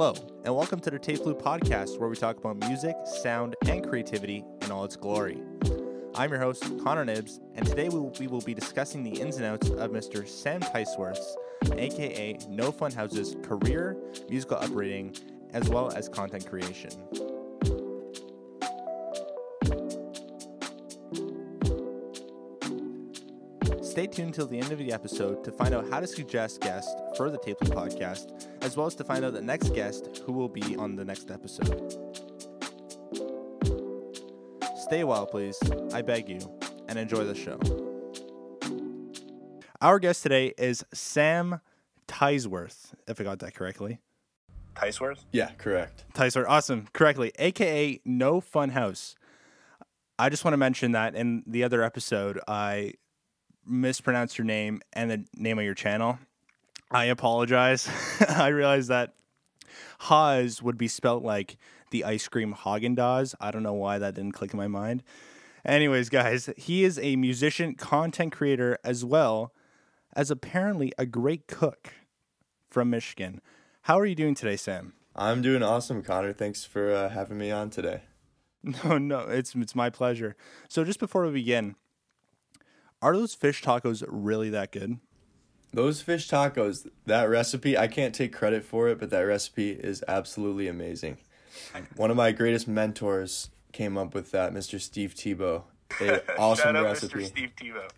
Hello, and welcome to the Tape Loop podcast, where we talk about music, sound, and creativity in all its glory. I'm your host, Connor Nibbs, and today we will, be discussing the ins and outs of Mr. Sam Tyesworth's, aka No Fun House's, career, musical upbringing, as well as content creation. Stay tuned until the end of the episode to find out how to suggest guests for the Tape podcast, as well as to find out the next guest who will be on the next episode. Stay a while, please. I beg you, and enjoy the show. Our guest today is Sam Tyesworth, if I got that correctly. Tyesworth? Yeah, correct. Tyesworth, awesome, correctly, aka No Fun House. I just want to mention that in the other episode, I mispronounced your name and the name of your channel. I apologize. I realized that Haas would be spelt like the ice cream Haagen Dazs. I don't know why that didn't click in my mind. Anyways, guys, he is a musician, content creator, as well as apparently a great cook from Michigan. How are you doing today, Sam? I'm doing awesome, Connor. Thanks for uh, having me on today. No, no, it's it's my pleasure. So, just before we begin, are those fish tacos really that good? Those fish tacos, that recipe, I can't take credit for it, but that recipe is absolutely amazing. One of my greatest mentors came up with that, Mr. Steve Tebow. A awesome recipe. Mr. Steve Tebow.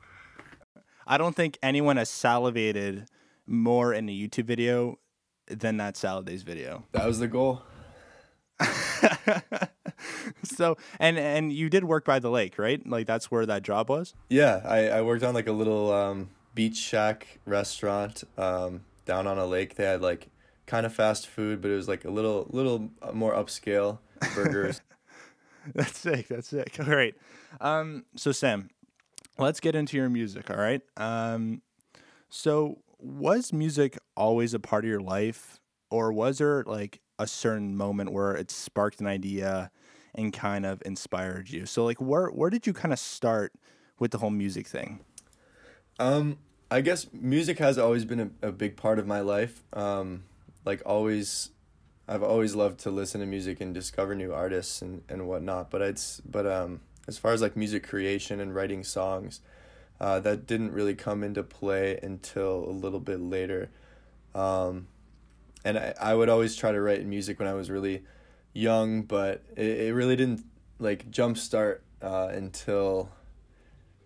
I don't think anyone has salivated more in a YouTube video than that salad days video. That was the goal. so and and you did work by the lake, right? Like that's where that job was. Yeah, I, I worked on like a little um, beach shack restaurant um, down on a lake. They had like kind of fast food, but it was like a little little more upscale burgers. that's sick. That's sick. All right. Um, so Sam, let's get into your music. All right. Um, so was music always a part of your life, or was there like a certain moment where it sparked an idea and kind of inspired you? So like where where did you kind of start with the whole music thing? Um, I guess music has always been a, a big part of my life. Um, like always I've always loved to listen to music and discover new artists and, and whatnot. But it's but um as far as like music creation and writing songs, uh, that didn't really come into play until a little bit later. Um, and I, I would always try to write music when I was really young, but it, it really didn't like jumpstart uh, until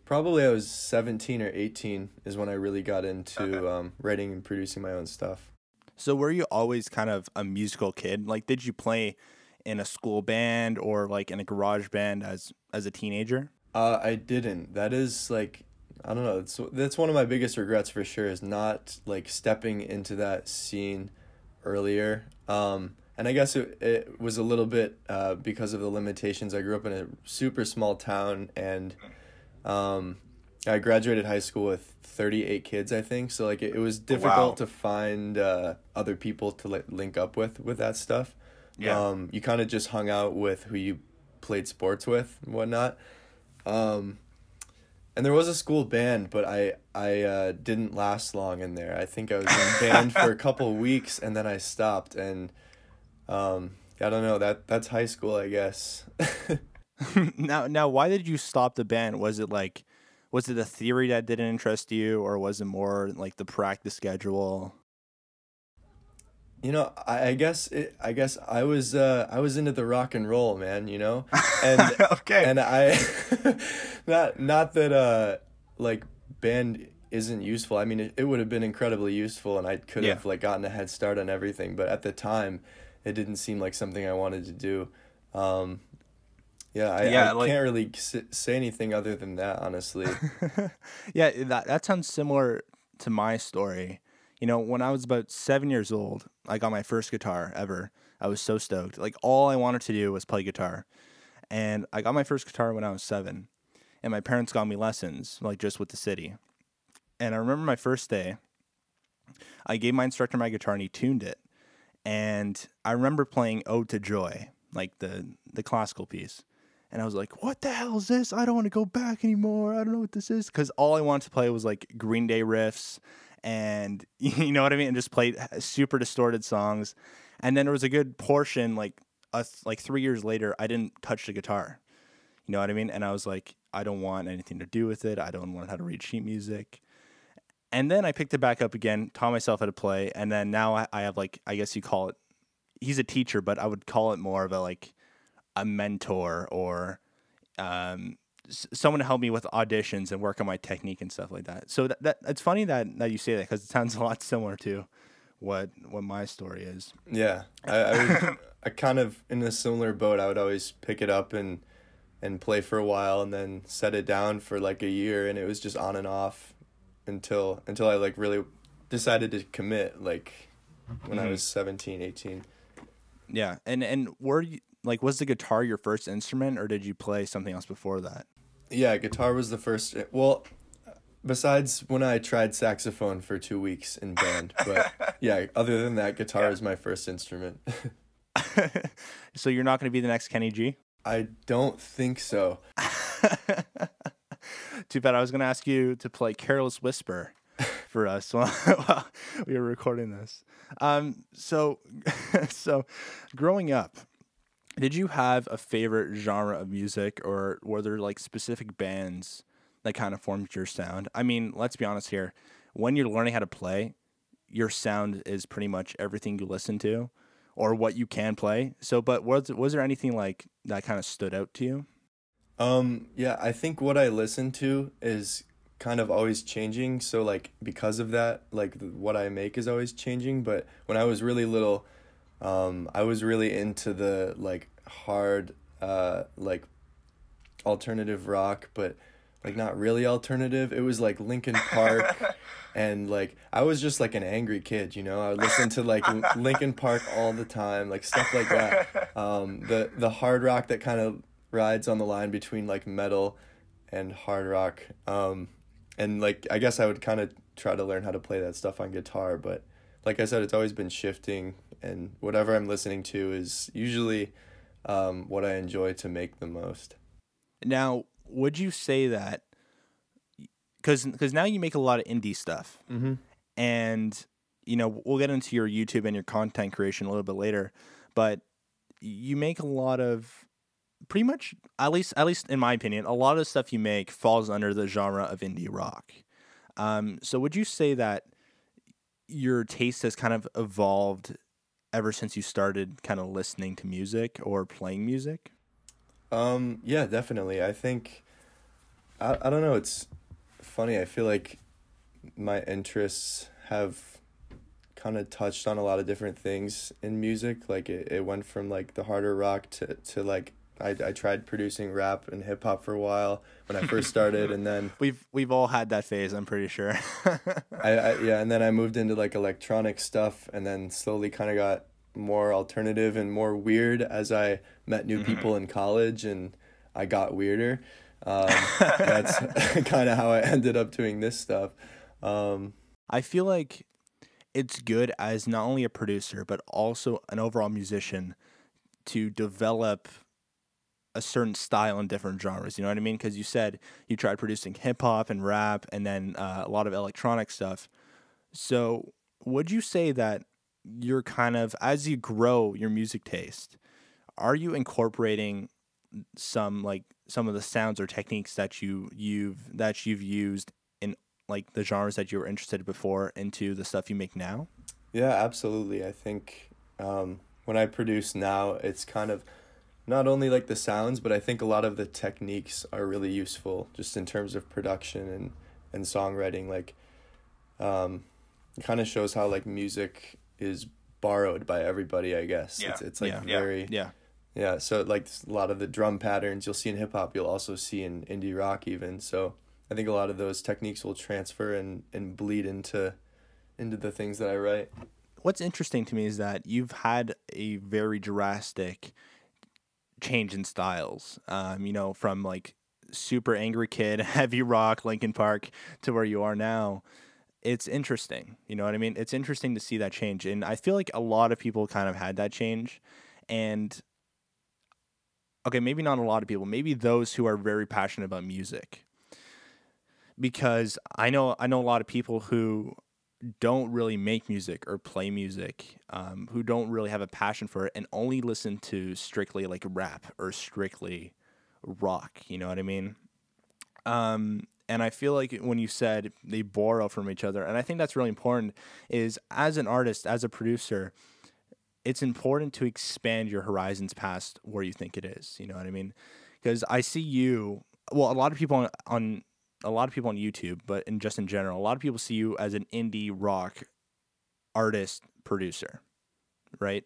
probably I was 17 or 18 is when I really got into okay. um, writing and producing my own stuff. So were you always kind of a musical kid? Like did you play in a school band or like in a garage band as as a teenager? Uh, I didn't. That is like I don't know. It's, that's one of my biggest regrets for sure is not like stepping into that scene earlier. Um, and I guess it, it was a little bit uh, because of the limitations. I grew up in a super small town, and um, I graduated high school with thirty eight kids, I think. So like it, it was difficult wow. to find uh, other people to like, link up with with that stuff. Yeah. Um, you kind of just hung out with who you played sports with and whatnot. Um, and there was a school band, but I I uh, didn't last long in there. I think I was in band for a couple weeks, and then I stopped. And um, I don't know that that's high school, I guess. now, now, why did you stop the band? Was it like, was it a theory that didn't interest you, or was it more like the practice schedule? You know, I, I guess it, I guess I was uh, I was into the rock and roll, man. You know, and okay, and I not not that uh like band isn't useful. I mean, it, it would have been incredibly useful, and I could yeah. have like gotten a head start on everything. But at the time, it didn't seem like something I wanted to do. Um, yeah, I, yeah, I like, can't really say anything other than that, honestly. yeah, that that sounds similar to my story. You know, when I was about seven years old, I got my first guitar ever. I was so stoked. Like all I wanted to do was play guitar. And I got my first guitar when I was seven. And my parents got me lessons, like just with the city. And I remember my first day, I gave my instructor my guitar and he tuned it. And I remember playing Ode to Joy, like the the classical piece. And I was like, what the hell is this? I don't want to go back anymore. I don't know what this is. Because all I wanted to play was like Green Day riffs and you know what I mean, and just played super distorted songs. And then there was a good portion, like uh, like three years later, I didn't touch the guitar. You know what I mean? And I was like, I don't want anything to do with it. I don't want how to read sheet music. And then I picked it back up again, taught myself how to play, and then now I, I have like I guess you call it. He's a teacher, but I would call it more of a like a mentor or um, someone to help me with auditions and work on my technique and stuff like that. So that, that it's funny that that you say that because it sounds a lot similar to what what my story is. Yeah, I I, would, I kind of in a similar boat. I would always pick it up and and play for a while, and then set it down for like a year, and it was just on and off until until I like really decided to commit. Like when I Mhm. was 17, 18. Yeah, and and were you like was the guitar your first instrument or did you play something else before that? Yeah, guitar was the first. Well, besides when I tried saxophone for two weeks in band, but yeah, other than that, guitar is my first instrument. so you're not going to be the next Kenny G. I don't think so. Too bad. I was going to ask you to play "Careless Whisper" for us while, while we were recording this. Um, so, so growing up, did you have a favorite genre of music, or were there like specific bands that kind of formed your sound? I mean, let's be honest here. When you're learning how to play, your sound is pretty much everything you listen to, or what you can play. So, but was was there anything like that kind of stood out to you? Um, yeah, I think what I listen to is kind of always changing. So like because of that, like what I make is always changing. But when I was really little, um, I was really into the like hard, uh, like alternative rock, but like not really alternative. It was like Linkin Park. And like I was just like an angry kid, you know. I would listen to like Linkin Park all the time, like stuff like that. Um, the the hard rock that kind of rides on the line between like metal and hard rock. Um, and like I guess I would kind of try to learn how to play that stuff on guitar, but like I said, it's always been shifting, and whatever I'm listening to is usually um, what I enjoy to make the most. Now, would you say that because because now you make a lot of indie stuff, Mm-hmm. and you know we'll get into your YouTube and your content creation a little bit later, but you make a lot of pretty much at least at least in my opinion, a lot of the stuff you make falls under the genre of indie rock. Um, so would you say that your taste has kind of evolved ever since you started kind of listening to music or playing music? Um, yeah, definitely. I think I I don't know, it's funny. I feel like my interests have kind of touched on a lot of different things in music. Like it, it went from like the harder rock to, to like I, I tried producing rap and hip hop for a while when I first started and then We've we've all had that phase, I'm pretty sure. I, I yeah, and then I moved into like electronic stuff, and then slowly kind of got more alternative and more weird as I met new people in college, and I got weirder. Um, that's kind of how I ended up doing this stuff. Um, I feel like it's good as not only a producer but also an overall musician to develop a certain style in different genres. You know what I mean? Because you said you tried producing hip hop and rap, and then uh, a lot of electronic stuff. So, would you say that you're kind of as you grow your music taste, are you incorporating some like some of the sounds or techniques that you you've that you've used in like the genres that you were interested in before into the stuff you make now? yeah, absolutely. I think um, when I produce now, it's kind of not only like the sounds, but I think a lot of the techniques are really useful just in terms of production and and songwriting. Like, um, it kind of shows how like music is borrowed by everybody. I guess Yeah. it's it's like Yeah. Yeah. very Yeah. yeah. So like a lot of the drum patterns you'll see in hip hop, you'll also see in indie rock even. So I think a lot of those techniques will transfer and and bleed into into the things that I write. What's interesting to me is that you've had a very drastic change in styles. Um, you know, from like super angry kid, heavy rock, Linkin Park to where you are now. It's interesting. You know what I mean? It's interesting to see that change. And I feel like a lot of people kind of had that change. And okay, maybe not a lot of people, maybe those who are very passionate about music. Because I know I know a lot of people who don't really make music or play music, um, who don't really have a passion for it, and only listen to strictly like rap or strictly rock. You know what I mean? Um, and I feel like when you said they borrow from each other, and I think that's really important, is as an artist, as a producer, it's important to expand your horizons past where you think it is. You know what I mean? Because I see you. Well, a lot of people on, on a lot of people on YouTube, but in just in general, a lot of people see you as an indie rock artist producer, right?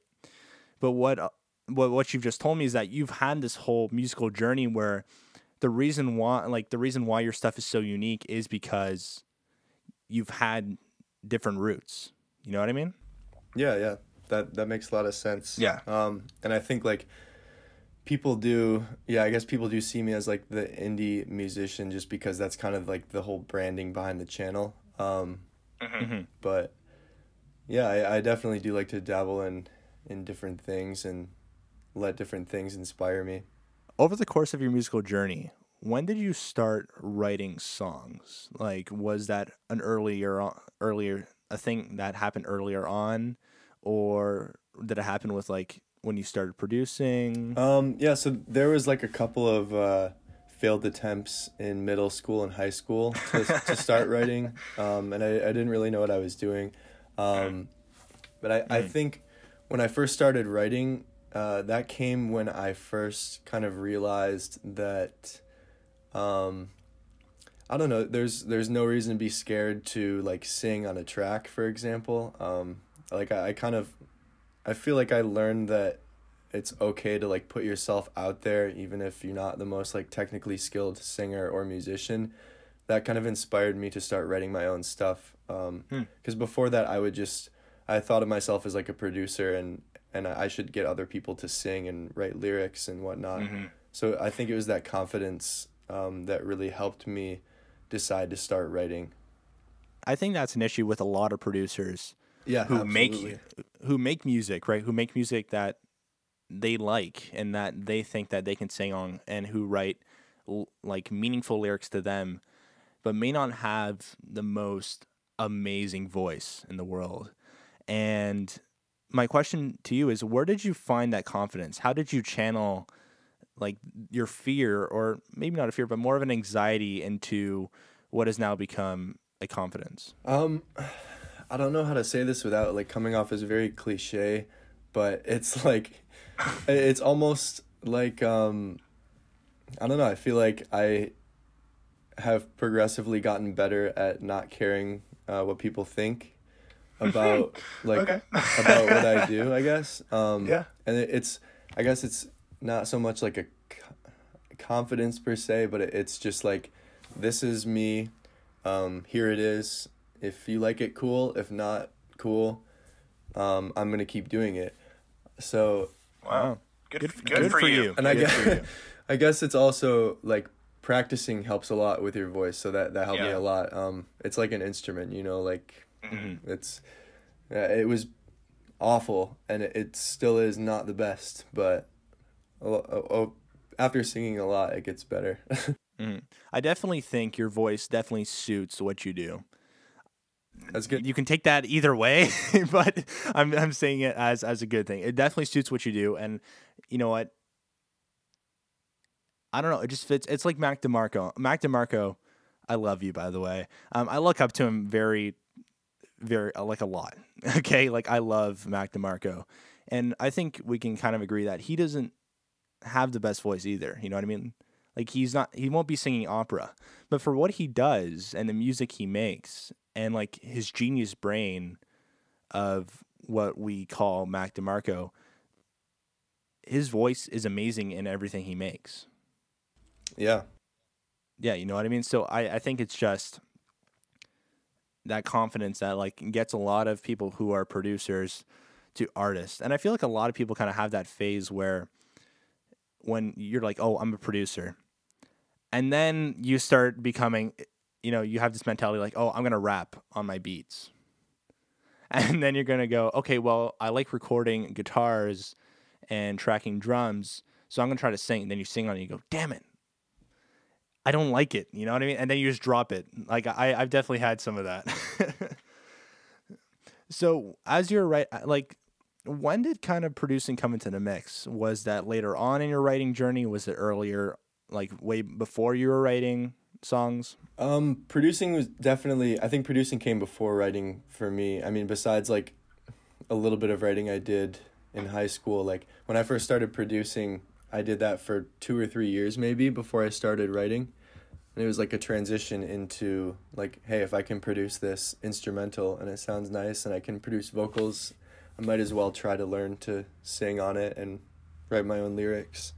But what what what you've just told me is that you've had this whole musical journey where the reason why like the reason why your stuff is so unique is because you've had different roots. You know what I mean? Yeah, yeah. That that makes a lot of sense. Yeah. Um and I think like people do yeah, I guess people do see me as like the indie musician just because that's kind of like the whole branding behind the channel. Um Mhm. but yeah, I, I definitely do like to dabble in in different things and let different things inspire me. Over the course of your musical journey, when did you start writing songs? Like, was that an earlier, on- earlier a thing that happened earlier on, or did it happen with like when you started producing? Um, yeah, so there was like a couple of uh, failed attempts in middle school and high school to, to start writing, um, and I, I didn't really know what I was doing. Um, but I, I think when I first started writing, uh, that came when I first kind of realized that, um, I don't know. There's there's no reason to be scared to like sing on a track, for example. Um, like I, I kind of, I feel like I learned that it's okay to like put yourself out there even if you're not the most like technically skilled singer or musician that kind of inspired me to start writing my own stuff um Hmm. because before that i would just i thought of myself as like a producer and and i should get other people to sing and write lyrics and whatnot Mhm. so i think it was that confidence um that really helped me decide to start writing I think that's an issue with a lot of producers yeah who make who make music, right? Who make music that they like and that they think that they can sing on, and who write l- like meaningful lyrics to them, but may not have the most amazing voice in the world. And my question to you is, where did you find that confidence? How did you channel like your fear, or maybe not a fear, but more of an anxiety into what has now become a confidence? Um, I don't know how to say this without like coming off as very cliche, but it's like, it's almost like um, I don't know. I feel like I have progressively gotten better at not caring uh, what people think about like about what I do. I guess. Um, Yeah. and it, it's I guess it's not so much like a confidence per se, but it, it's just like this is me. Um, here it is. If you like it, cool. If not, cool. Um, I'm gonna keep doing it. So, Wow. Good, Good, good, good for, you. and I Good for guess, I guess it's also like practicing helps a lot with your voice. So that that helped me a lot. Um, it's like an instrument, you know. Like it's, uh, it was awful, and it, it still is not the best. But oh, oh, oh, after singing a lot, it gets better. Mhm. I definitely think your voice definitely suits what you do. That's good. You can take that either way, but I'm I'm saying it as as a good thing. It definitely suits what you do, and you know what? I don't know. It just fits. It's like Mac DeMarco. Mac DeMarco, I love you by the way. Um, I look up to him very, very uh, like a lot. Okay, like I love Mac DeMarco, and I think we can kind of agree that he doesn't have the best voice either. You know what I mean? Like he's not he won't be singing opera. But for what he does and the music he makes and like his genius brain of what we call Mac DeMarco, his voice is amazing in everything he makes. Yeah. Yeah, you know what I mean? So I, I think it's just that confidence that like gets a lot of people who are producers to artists. And I feel like a lot of people kind of have that phase where when you're like, "Oh, I'm a producer." And then you start becoming you know, you have this mentality like, "Oh, I'm going to rap on my beats." And then you're going to go, "Okay, well, I like recording guitars and tracking drums, so I'm going to try to sing." And then you sing on it and you go, "Damn it. I don't like it." You know what I mean? And then you just drop it. Like I I've definitely had some of that. So as you're right, uh, like, when did kind of producing come into the mix? Was that later on in your writing journey? Was it earlier, like way before you were writing songs? Um, producing was definitely. I think producing came before writing for me. I mean, besides like a little bit of writing I did in high school. Like when I first started producing, I did that for two or three years maybe before I started writing. And it was like a transition into like, hey, if I can produce this instrumental and it sounds nice and I can produce vocals, I might as well try to learn to sing on it and write my own lyrics.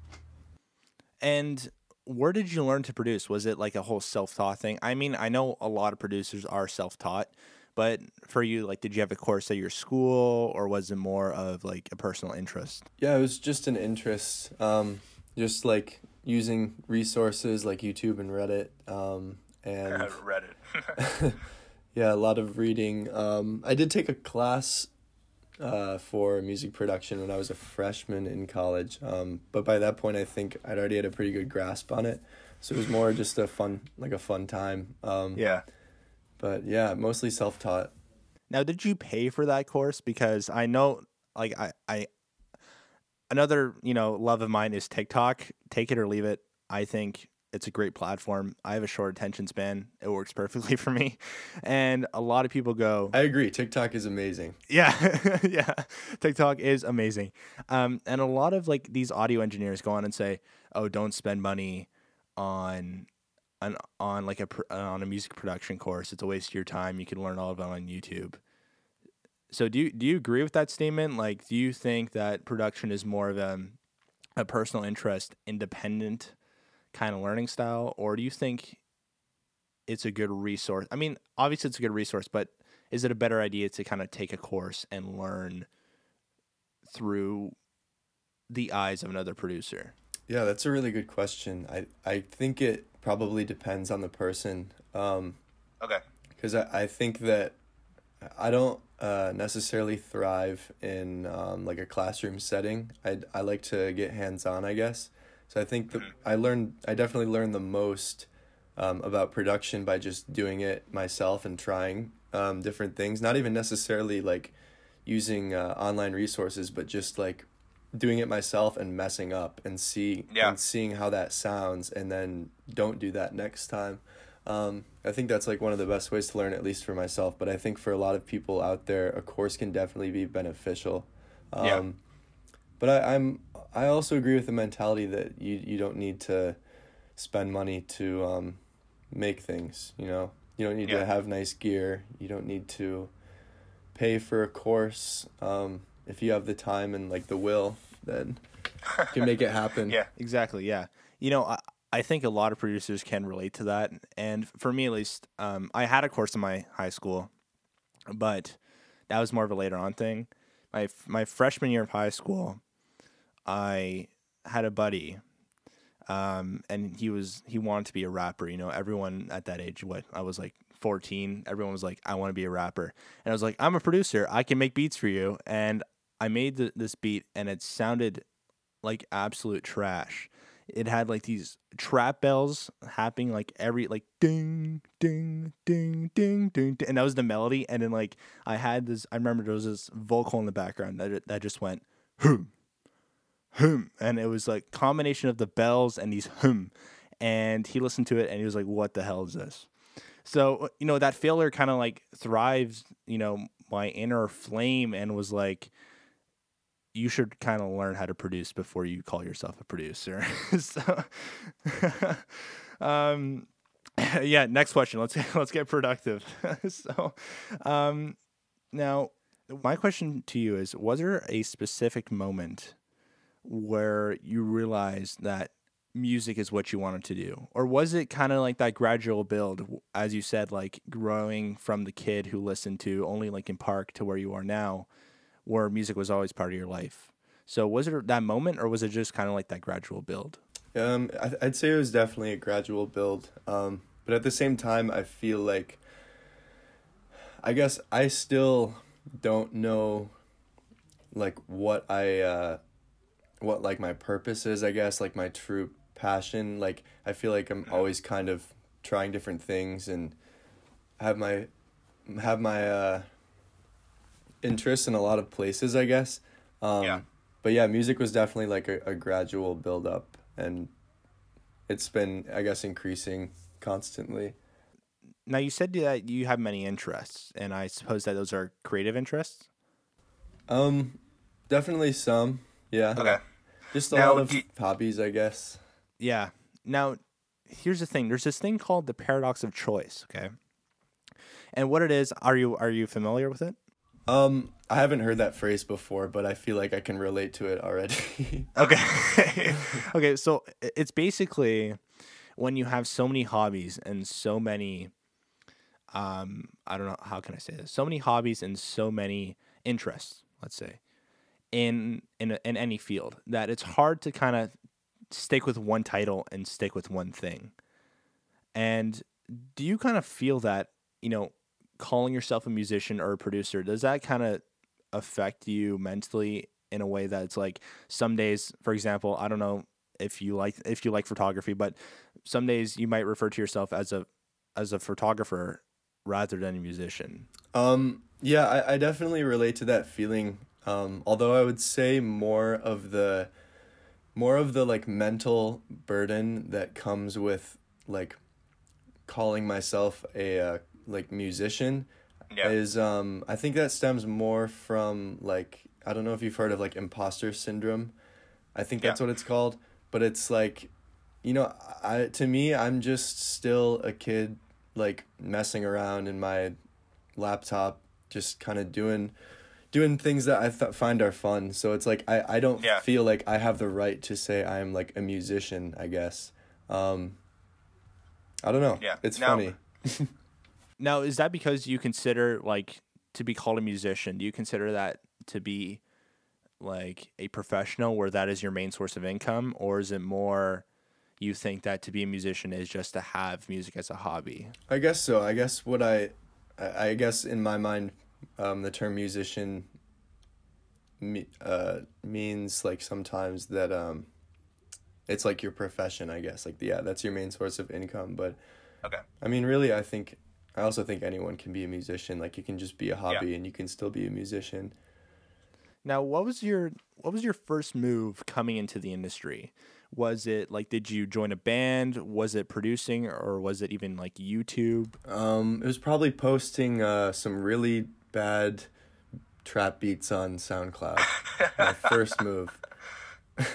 And where did you learn to produce? Was it like a whole self taught thing? I mean, I know a lot of producers are self taught, but for you, like, did you have a course at your school or was it more of like a personal interest? Yeah, it was just an interest. Um, just like using resources like YouTube and Reddit. Um, and Reddit. yeah, a lot of reading. Um, I did take a class uh, for music production when I was a freshman in college. Um, but by that point, I think I'd already had a pretty good grasp on it. So it was more just a fun, like a fun time. Um, yeah. But yeah, mostly self taught. Now, did you pay for that course? Because I know, like, I, I, another, you know, love of mine is TikTok. Take it or leave it. I think it's a great platform. I have a short attention span. It works perfectly for me. And a lot of people go, I agree. TikTok is amazing. Yeah. yeah. TikTok is amazing. Um, and a lot of like these audio engineers go on and say, oh, don't spend money on on, on like a on a music production course. It's a waste of your time. You can learn all of it on YouTube. So do you, do you agree with that statement? Like, do you think that production is more of a a personal interest, independent kind of learning style, or do you think it's a good resource? I mean, obviously it's a good resource, but is it a better idea to kind of take a course and learn through the eyes of another producer? Yeah, that's a really good question. I I think it probably depends on the person. Um, okay. Because I, I think that I don't uh, necessarily thrive in um, like a classroom setting. I I like to get hands on, I guess. So I think that mm-hmm. I learned I definitely learned the most um, about production by just doing it myself and trying um, different things. Not even necessarily like using uh, online resources, but just like doing it myself and messing up and see yeah. and seeing how that sounds, and then don't do that next time. Um, I think that's like one of the best ways to learn, at least for myself. But I think for a lot of people out there, a course can definitely be beneficial. Um, yeah. But I, I'm I also agree with the mentality that you you don't need to spend money to um, make things. You know, you don't need yeah. to have nice gear. You don't need to pay for a course. Um, if you have the time and like the will, then you can make it happen. yeah, exactly. Yeah, you know, I, I think a lot of producers can relate to that. And for me, at least, um, I had a course in my high school, but that was more of a later on thing. My my freshman year of high school, I had a buddy, um, and he was he wanted to be a rapper. You know, everyone at that age, what I was like 14, everyone was like, I want to be a rapper. And I was like, I'm a producer. I can make beats for you. And I made the, this beat and it sounded like absolute trash it had like these trap bells happening like every like ding ding ding ding ding, ding and that was the melody and then like I had this I remember there was this vocal in the background that that just went hum hum and it was like combination of the bells and these hum and he listened to it and he was like what the hell is this so you know that failure kind of like thrives you know my inner flame and was like you should kind of learn how to produce before you call yourself a producer. so, um, yeah. Next question. Let's let's get productive. so, um, now my question to you is: Was there a specific moment where you realized that music is what you wanted to do, or was it kind of like that gradual build, as you said, like growing from the kid who listened to only Linkin Park to where you are now? where music was always part of your life. So was it that moment, or was it just kind of like that gradual build? Um, I'd say it was definitely a gradual build. Um, but at the same time, I feel like, I guess I still don't know, like what I, uh, what like my purpose is. I guess like my true passion. Like I feel like I'm always kind of trying different things and have my, have my uh, interests in a lot of places, I guess. Um, Yeah. But yeah, music was definitely like a, a gradual build up, and it's been, I guess, increasing constantly. Now you said that you have many interests, and I suppose that those are creative interests. Um, definitely some. Yeah. Okay. Just a Now, lot of do- hobbies, I guess. Yeah. Now, here's the thing. There's this thing called the paradox of choice. Okay. And what it is, are you are you familiar with it? Um, I haven't heard that phrase before, but I feel like I can relate to it already. Okay. okay. So it's basically when you have so many hobbies and so many, um, I don't know how can I say this, so many hobbies and so many interests. Let's say in in in any field that it's hard to kind of stick with one title and stick with one thing. And do you kind of feel that you know calling yourself a musician or a producer does that kind of affect you mentally in a way that it's like some days for example i don't know if you like if you like photography but some days you might refer to yourself as a as a photographer rather than a musician Um, yeah, I, I definitely relate to that feeling. Um, although I would say more of the, more of the like mental burden that comes with like, calling myself a uh, like musician, Yeah. is um I think that stems more from like I don't know if you've heard of like imposter syndrome. I think that's Yeah. what it's called, but it's like, you know, I to me I'm just still a kid like messing around in my laptop just kind of doing doing things that I th- find are fun. So it's like I I don't Yeah. feel like I have the right to say I am like a musician, I guess. Um I don't know. Yeah. It's Now- funny. now is that because you consider like to be called a musician do you consider that to be like a professional where that is your main source of income or is it more you think that to be a musician is just to have music as a hobby I guess so. I guess what I, I I guess in my mind, um, the term musician. Me, uh, means like sometimes that um, it's like your profession. I guess like yeah, that's your main source of income. But okay I mean, really, I think I also think anyone can be a musician. Like you can just be a hobby and you can still be a musician. Now, what was your what was your first move coming into the industry? Was it like did you join a band? Was it producing or was it even like YouTube? Um, it was probably posting uh some really bad trap beats on SoundCloud. my first move.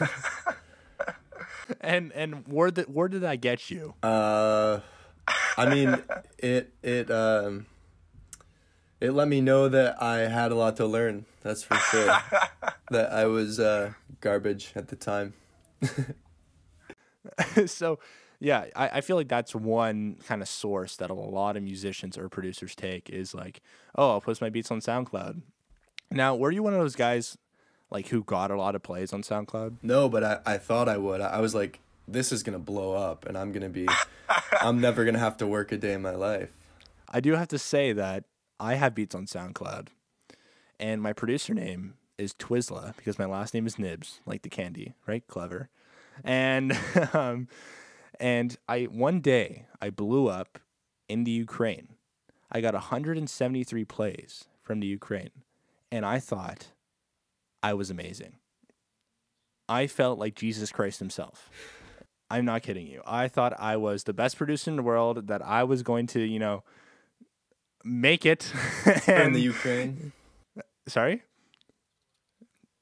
And and where did where did that get you? Uh, I mean, it it um, it let me know that I had a lot to learn. That's for sure. that I was uh, garbage at the time. so yeah, I, I feel like that's one kind of source that a lot of musicians or producers take is like, oh, I'll post my beats on SoundCloud. Now, were you one of those guys like who got a lot of plays on SoundCloud? No, but I, I thought I would. I, was like, this is gonna blow up, and I'm gonna be, I'm never gonna have to work a day in my life. I do have to say that I have beats on SoundCloud, and my producer name is Twizzla because my last name is Nibs, like the candy, right? Clever. And um, and I one day I blew up in the Ukraine. I got 173 plays from the Ukraine, and I thought I was amazing. I felt like Jesus Christ himself. I'm not kidding you. I thought I was the best producer in the world, that I was going to, you know, make it. in the Ukraine. Sorry?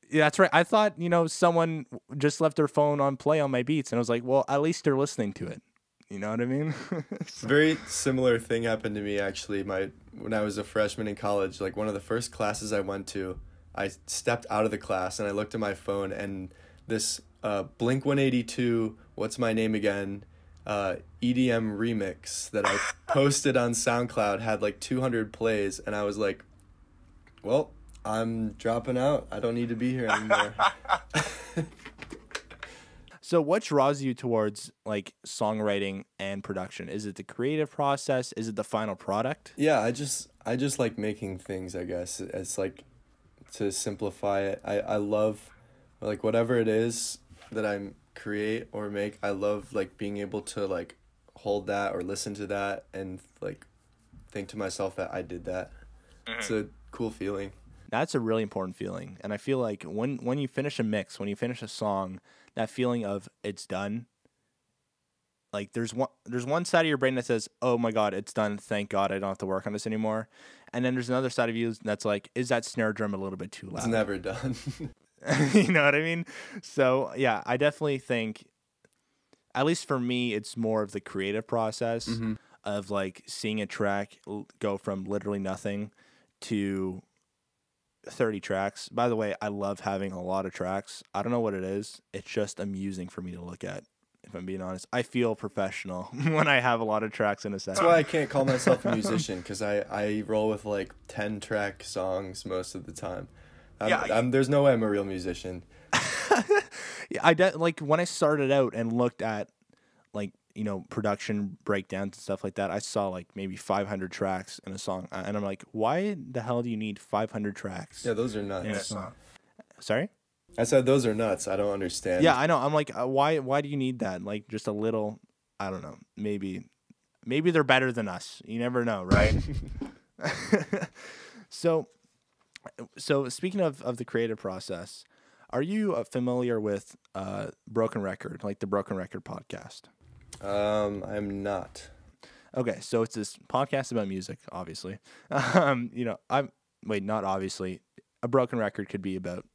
Yeah, that's right. I thought, you know, someone just left their phone on play on my beats, and I was like, well, at least they're listening to it. You know what I mean? Very similar thing happened to me actually. My when I was a freshman in college, like one of the first classes I went to, I stepped out of the class and I looked at my phone and this uh, Blink One Eighty Two, what's my name again, uh, EDM remix that I posted on SoundCloud had like two hundred plays, and I was like, well, I'm dropping out. I don't need to be here anymore. so, what draws you towards like songwriting and production? Is it the creative process? Is it the final product? Yeah, I just I just like making things, I guess. It's like to simplify it. I I love like whatever it is that I create or make, I love like being able to like hold that or listen to that and like think to myself that I did that. It's mm-hmm. a cool feeling. That's a really important feeling. And I feel like when when you finish a mix, when you finish a song, that feeling of it's done. Like there's one there's one side of your brain that says, "Oh my god, it's done. Thank God I don't have to work on this anymore." And then there's another side of you that's like, "Is that snare drum a little bit too loud?" It's never done. you know what I mean? So, yeah, I definitely think at least for me, it's more of the creative process Mm-hmm. of like seeing a track go from literally nothing to 30 tracks. By the way, I love having a lot of tracks. I don't know what it is. It's just amusing for me to look at. If I'm being honest, I feel professional when I have a lot of tracks in a set. That's why I can't call myself a musician because I, I roll with like 10 track songs most of the time. I'm, Yeah, I'm, there's no way I'm a real musician. Yeah, I de- like when I started out and looked at like you know production breakdowns and stuff like that. I saw like maybe 500 tracks in a song, uh, and I'm like, why the hell do you need 500 tracks? Yeah, those are nuts. in a song? Sorry. I said those are nuts. I don't understand. Yeah, I know. I'm like, uh, why? Why do you need that? Like just a little. I don't know. Maybe, maybe they're better than us. You never know, right? so, so speaking of of the creative process, are you uh, familiar with uh, Broken Record, like the Broken Record podcast? Um, I'm not. Okay, so it's this podcast about music, obviously. Um, you know, I'm wait, not obviously. A broken record could be about,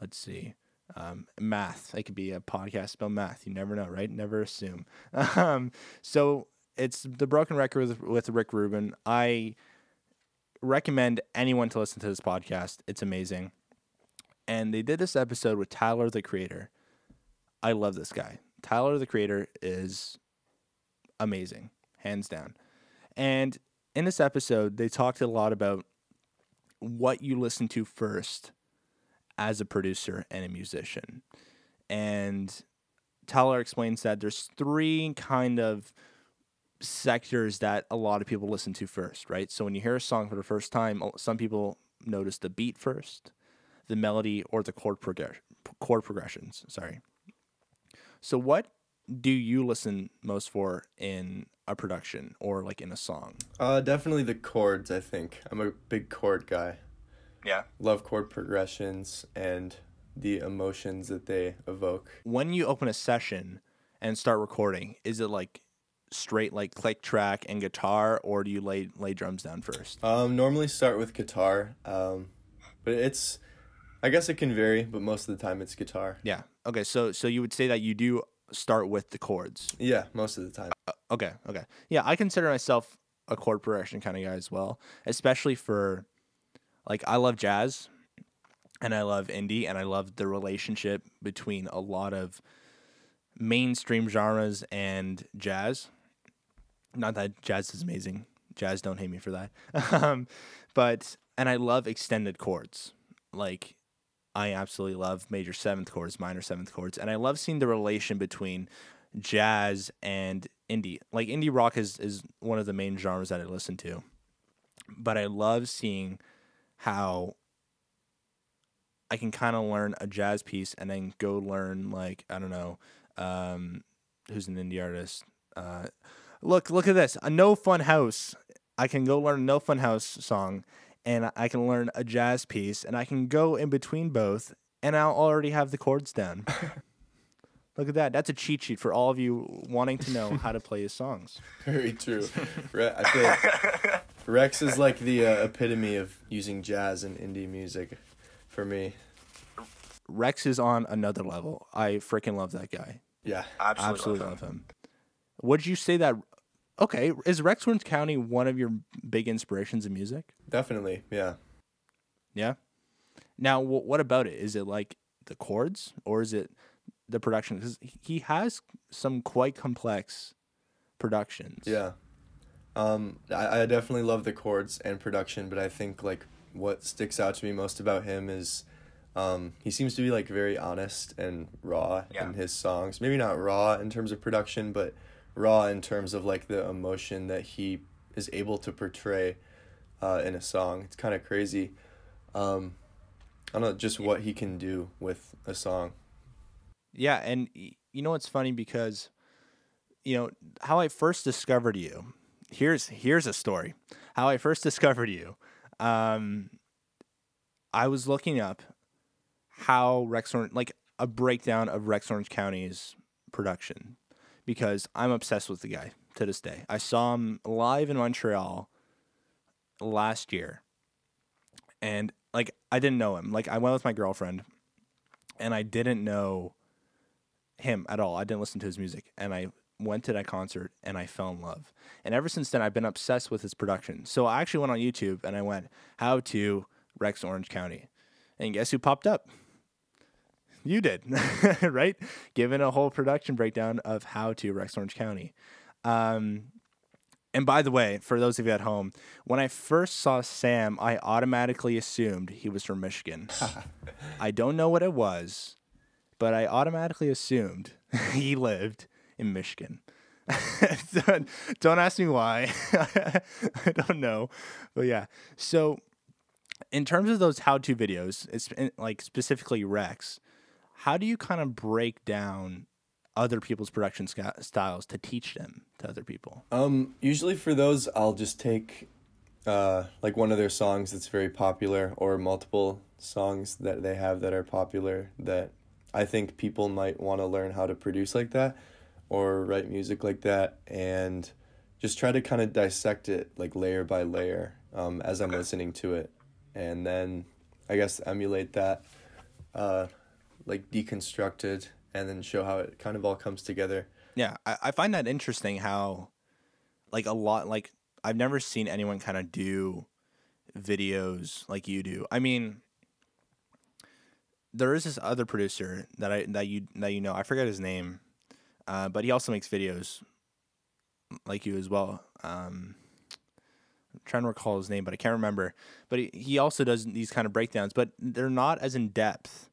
let's see, um, math. It could be a podcast about math. You never know, right? Never assume. Um, so it's the broken record with, with Rick Rubin. I recommend anyone to listen to this podcast. It's amazing. And they did this episode with Tyler the Creator. I love this guy. Tyler the Creator is amazing, hands down. And in this episode, they talked a lot about what you listen to first as a producer and a musician. And Tyler explains that there's three kind of sectors that a lot of people listen to first, right? So when you hear a song for the first time, some people notice the beat first, the melody, or the chord progression, chord progressions. Sorry. So what do you listen most for in a production or like in a song? Uh, definitely the chords. I think I'm a big chord guy. Yeah. Love chord progressions and the emotions that they evoke. When you open a session and start recording, is it like straight like click track and guitar, or do you lay lay drums down first? Um, normally start with guitar. Um, but it's, I guess it can vary, but most of the time it's guitar. Yeah. Okay. So so you would say that you do start with the chords. Yeah, most of the time. Uh, okay. Okay. Yeah, I consider myself a chord progression kind of guy as well, especially for like I love jazz and I love indie and I love the relationship between a lot of mainstream genres and jazz. Not that jazz is amazing. Jazz don't hate me for that. um, but and I love extended chords. Like I absolutely love major seventh chords, minor seventh chords, and I love seeing the relation between jazz and indie. Like indie rock is is one of the main genres that I listen to. But I love seeing how I can kind of learn a jazz piece and then go learn like I don't know um, who's an indie artist. Uh, look, look at this. A No Fun House. I can go learn a No Fun House song and I can learn a jazz piece and I can go in between both and I'll already have the chords down. Look at that. That's a cheat sheet for all of you wanting to know how to play his songs. Very true. Re- I feel like Rex is like the uh, epitome of using jazz and indie music for me. Rex is on another level. I freaking love that guy. Yeah. Absolutely, Absolutely love love him. Would you say that? Okay, is Rex Orange County one of your big inspirations in music? Definitely. Yeah. Yeah. Now, wh- what about it? Is it like the chords or is it the production? Because he has some quite complex productions. Yeah. Um, I, I definitely love the chords and production, but I think like what sticks out to me most about him is um, he seems to be like very honest and raw Yeah. in his songs. Maybe not raw in terms of production, but raw in terms of like the emotion that he is able to portray uh, in a song. It's kind of crazy. Um, I don't know just what he can do with a song. Yeah, and you know what's funny because you know how I first discovered you. Here's here's a story. How I first discovered you. Um, I was looking up how Rex Orange, like a breakdown of Rex Orange County's production, because I'm obsessed with the guy to this day. I saw him live in Montreal last year, and like I didn't know him. Like I went with my girlfriend, and I didn't know him at all. I didn't listen to his music, and I went to that concert and I fell in love. And ever since then, I've been obsessed with his production. So I actually went on YouTube and I went, "How to Rex Orange County," and guess who popped up? You did, right? Given a whole production breakdown of how to Rex Orange County. Um, and by the way, for those of you at home, when I first saw Sam, I automatically assumed he was from Michigan. I don't know what it was, but I automatically assumed he lived in Michigan. don't, don't ask me why. I don't know. But yeah. So, in terms of those how to videos, it's like specifically Rex, how do you kind of break down other people's production sc- styles to teach them to other people? Um, usually for those, I'll just take uh, like one of their songs that's very popular or multiple songs that they have that are popular that I think people might want to learn how to produce like that or write music like that and just try to kind of dissect it like layer by layer um, as I'm listening to it and then I guess emulate that uh, like deconstructed and then show how it kind of all comes together. Yeah, I, I find that interesting how, like, a lot, like, I've never seen anyone kind of do videos like you do. I mean, there is this other producer that I that you that you know. I forget his name, uh, but he also makes videos like you as well. Um, I'm trying to recall his name, but I can't remember. But he, he also does these kind of breakdowns, but they're not as in depth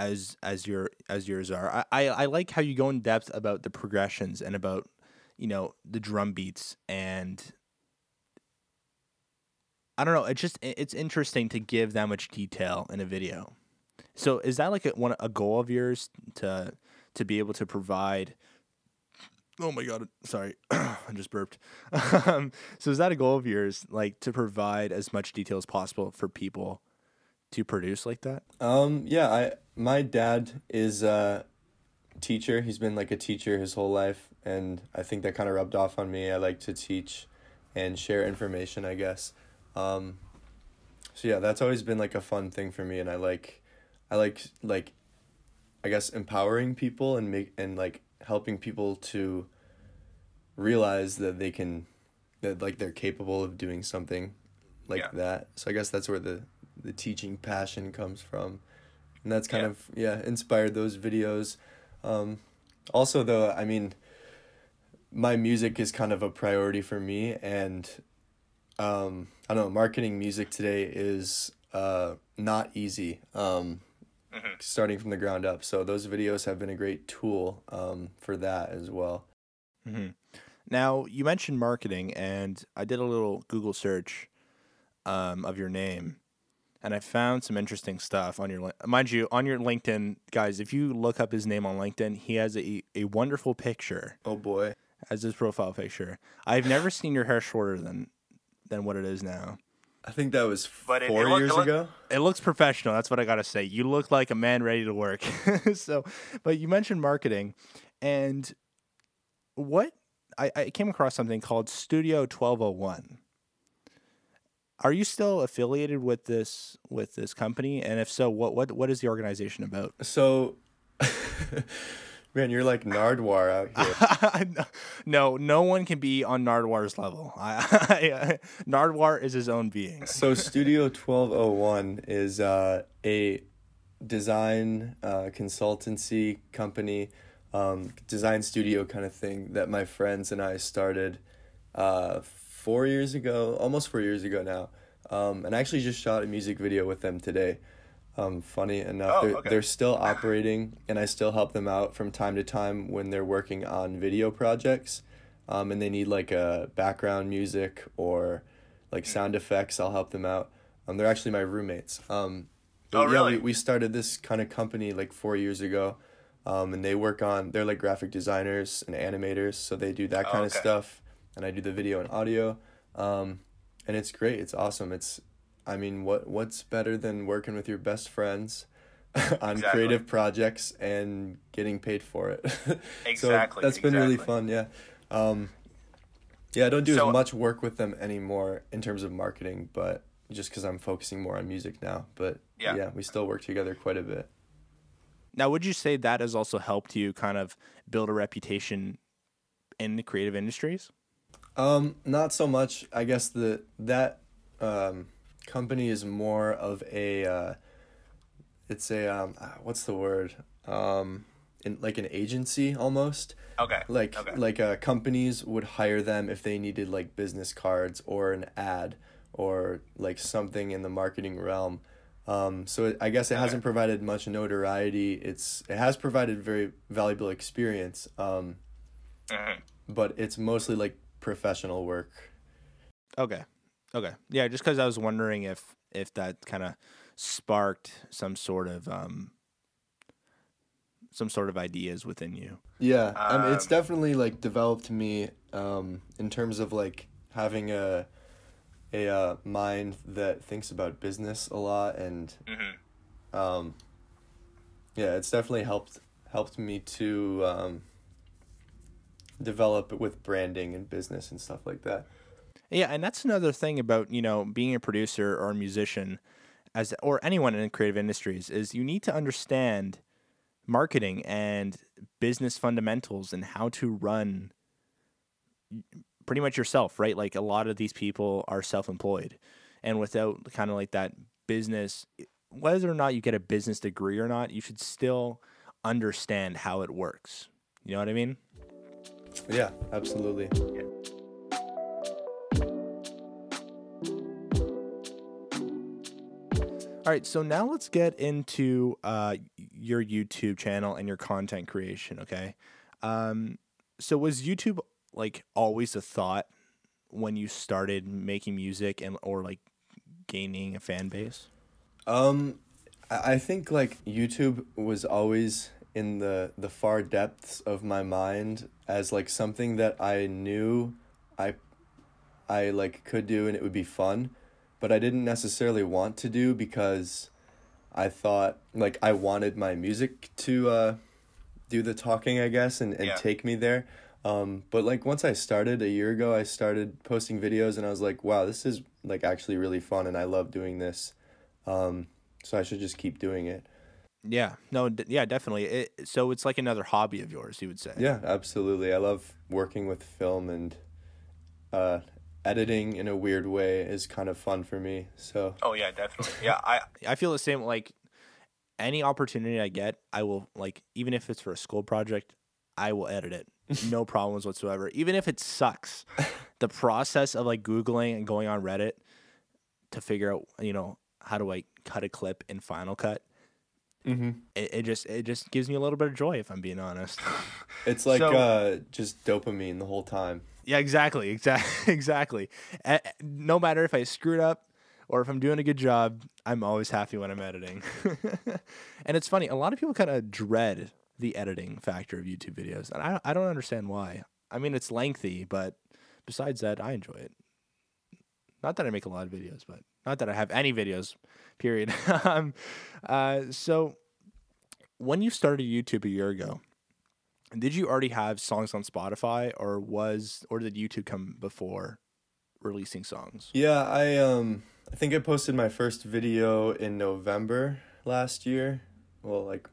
as as your as yours are. I, I, I like how you go in depth about the progressions and about you know the drum beats and I don't know. It's just it's interesting to give that much detail in a video. So is that like a one a goal of yours to to be able to provide? Oh my god! Sorry, I just burped. um, so is that a goal of yours, like to provide as much detail as possible for people to produce like that? Um, yeah, I my dad is a teacher. He's been like a teacher his whole life, and I think that kind of rubbed off on me. I like to teach and share information, I guess. Um, so yeah, that's always been like a fun thing for me, and I like, I like like, I guess empowering people and make and like helping people to realize that they can, that like they're capable of doing something like yeah. that. So I guess that's where the the teaching passion comes from and that's kind yeah. of yeah inspired those videos um, also though i mean my music is kind of a priority for me and um, i don't know marketing music today is uh, not easy um, mm-hmm. starting from the ground up so those videos have been a great tool um, for that as well mm-hmm. now you mentioned marketing and i did a little google search um, of your name and I found some interesting stuff on your mind you on your LinkedIn guys. If you look up his name on LinkedIn, he has a a wonderful picture. Oh boy, as his profile picture. I've never seen your hair shorter than than what it is now. I think that was but four it, it years ago. It looks professional. That's what I gotta say. You look like a man ready to work. so, but you mentioned marketing, and what I, I came across something called Studio Twelve Hundred oh One. Are you still affiliated with this with this company? And if so, what what what is the organization about? So, man, you're like Nardwuar out here. no, no one can be on Nardwuar's level. I, I, Nardwuar is his own being. so, Studio Twelve Oh One is uh, a design uh, consultancy company, um, design studio kind of thing that my friends and I started. Uh, four years ago, almost four years ago now, um, and I actually just shot a music video with them today. Um, funny enough, oh, they're, okay. they're still operating, and I still help them out from time to time when they're working on video projects, um, and they need like a background music or like sound effects. I'll help them out. Um, they're actually my roommates. Um, oh, really? Yeah, we, we started this kind of company like four years ago, um, and they work on. They're like graphic designers and animators, so they do that kind oh, okay. of stuff and I do the video and audio. Um, and it's great. It's awesome. It's I mean, what what's better than working with your best friends on Exactly. creative projects and getting paid for it? Exactly, So that's been really fun. Yeah. Um, yeah, I don't do So- as much work with them anymore in terms of marketing, but just because I'm focusing more on music now. But Yeah. yeah, we still work together quite a bit. Now, would you say that has also helped you kind of build a reputation in the creative industries? Um, not so much. I guess the that um, company is more of a uh, it's a um, ah, what's the word um, in like an agency almost. Okay. Like Okay. like uh, companies would hire them if they needed like business cards or an ad or like something in the marketing realm. Um, so it, I guess it hasn't provided much notoriety. It's it has provided very valuable experience. Um, Mm-hmm. but it's mostly like professional work. Okay. Okay. Yeah, just because I was wondering if if that kind of sparked some sort of um some sort of ideas within you. Yeah, I mean, it's Um, definitely like developed me um, in terms of like having a a uh, mind that thinks about business a lot, and Mm-hmm. um, yeah, it's definitely helped helped me to um, develop with branding and business and stuff like that. Yeah, and that's another thing about you know being a producer or a musician, as or anyone in creative industries is you need to understand marketing and business fundamentals and how to run pretty much yourself, right? Like a lot of these people are self-employed, and without kind of like that business, whether or not you get a business degree or not, you should still understand how it works. You know what I mean? Yeah, absolutely. All right, so now let's get into uh, your YouTube channel and your content creation. Okay, um, so was YouTube like always a thought when you started making music and or like gaining a fan base? Um, I I think like YouTube was always in the the far depths of my mind as like something that I knew I I like could do and it would be fun, but I didn't necessarily want to do because I thought like I wanted my music to uh do the talking, I guess, and, and Yeah. take me there. Um, but like once I started a year ago, I started posting videos and I was like, wow, this is like actually really fun and I love doing this. Um, so I should just keep doing it. Yeah, no, d- yeah, definitely. It, so it's like another hobby of yours, you would say. Yeah, absolutely. I love working with film and uh, editing in a weird way is kind of fun for me. So Oh yeah, definitely. yeah, I I feel the same. Like any opportunity I get, I will like even if it's for a school project, I will edit it. No problems whatsoever. Even if it sucks, the process of like googling and going on Reddit to figure out you know how do I cut a clip in Final Cut. Mm-hmm. It, it just it just gives me a little bit of joy if I'm being honest. it's like So- uh, just dopamine the whole time. Yeah, exactly, exactly, exactly. A- no matter if I screwed up or if I'm doing a good job, I'm always happy when I'm editing. and it's funny, a lot of people kind of dread the editing factor of YouTube videos, and I I don't understand why. I mean, it's lengthy, but besides that, I enjoy it. Not that I make a lot of videos, but not that I have any videos. Period. um, uh, so when you started YouTube a year ago, did you already have songs on Spotify or was or did YouTube come before releasing songs? Yeah, I um I think I posted my first video in November last year. Well, like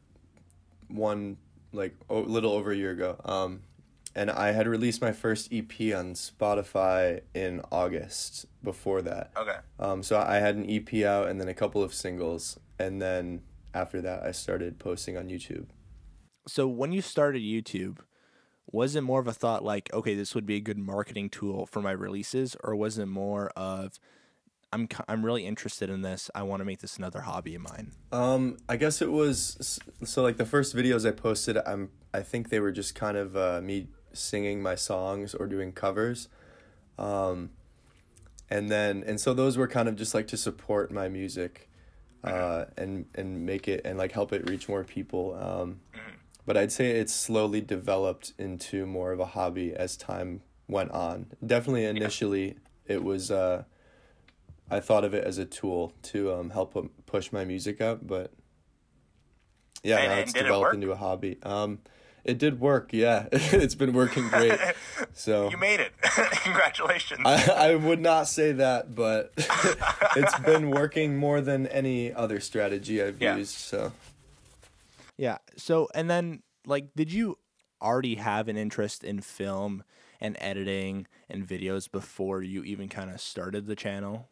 one like a little over a year ago. Um and I had released my first EP on Spotify in August before that. Okay. Um so I had an EP out and then a couple of singles and then after that I started posting on YouTube. So when you started YouTube, was it more of a thought like, okay, this would be a good marketing tool for my releases or was it more of I'm I'm really interested in this. I want to make this another hobby of mine. Um, I guess it was so like the first videos I posted. I'm I think they were just kind of uh, me singing my songs or doing covers, um, and then and so those were kind of just like to support my music, uh, and and make it and like help it reach more people. Um, but I'd say it's slowly developed into more of a hobby as time went on. Definitely initially it was uh, I thought of it as a tool to um, help push my music out, but yeah, And- now it's did it developed into a hobby. Um, it did work, yeah. it's been working great. So You made it. Congratulations. I, I would not say that, but it's been working more than any other strategy I've Yeah. used. So Yeah. So, and then, like, did you already have an interest in film and editing and videos before you even kind of started the channel?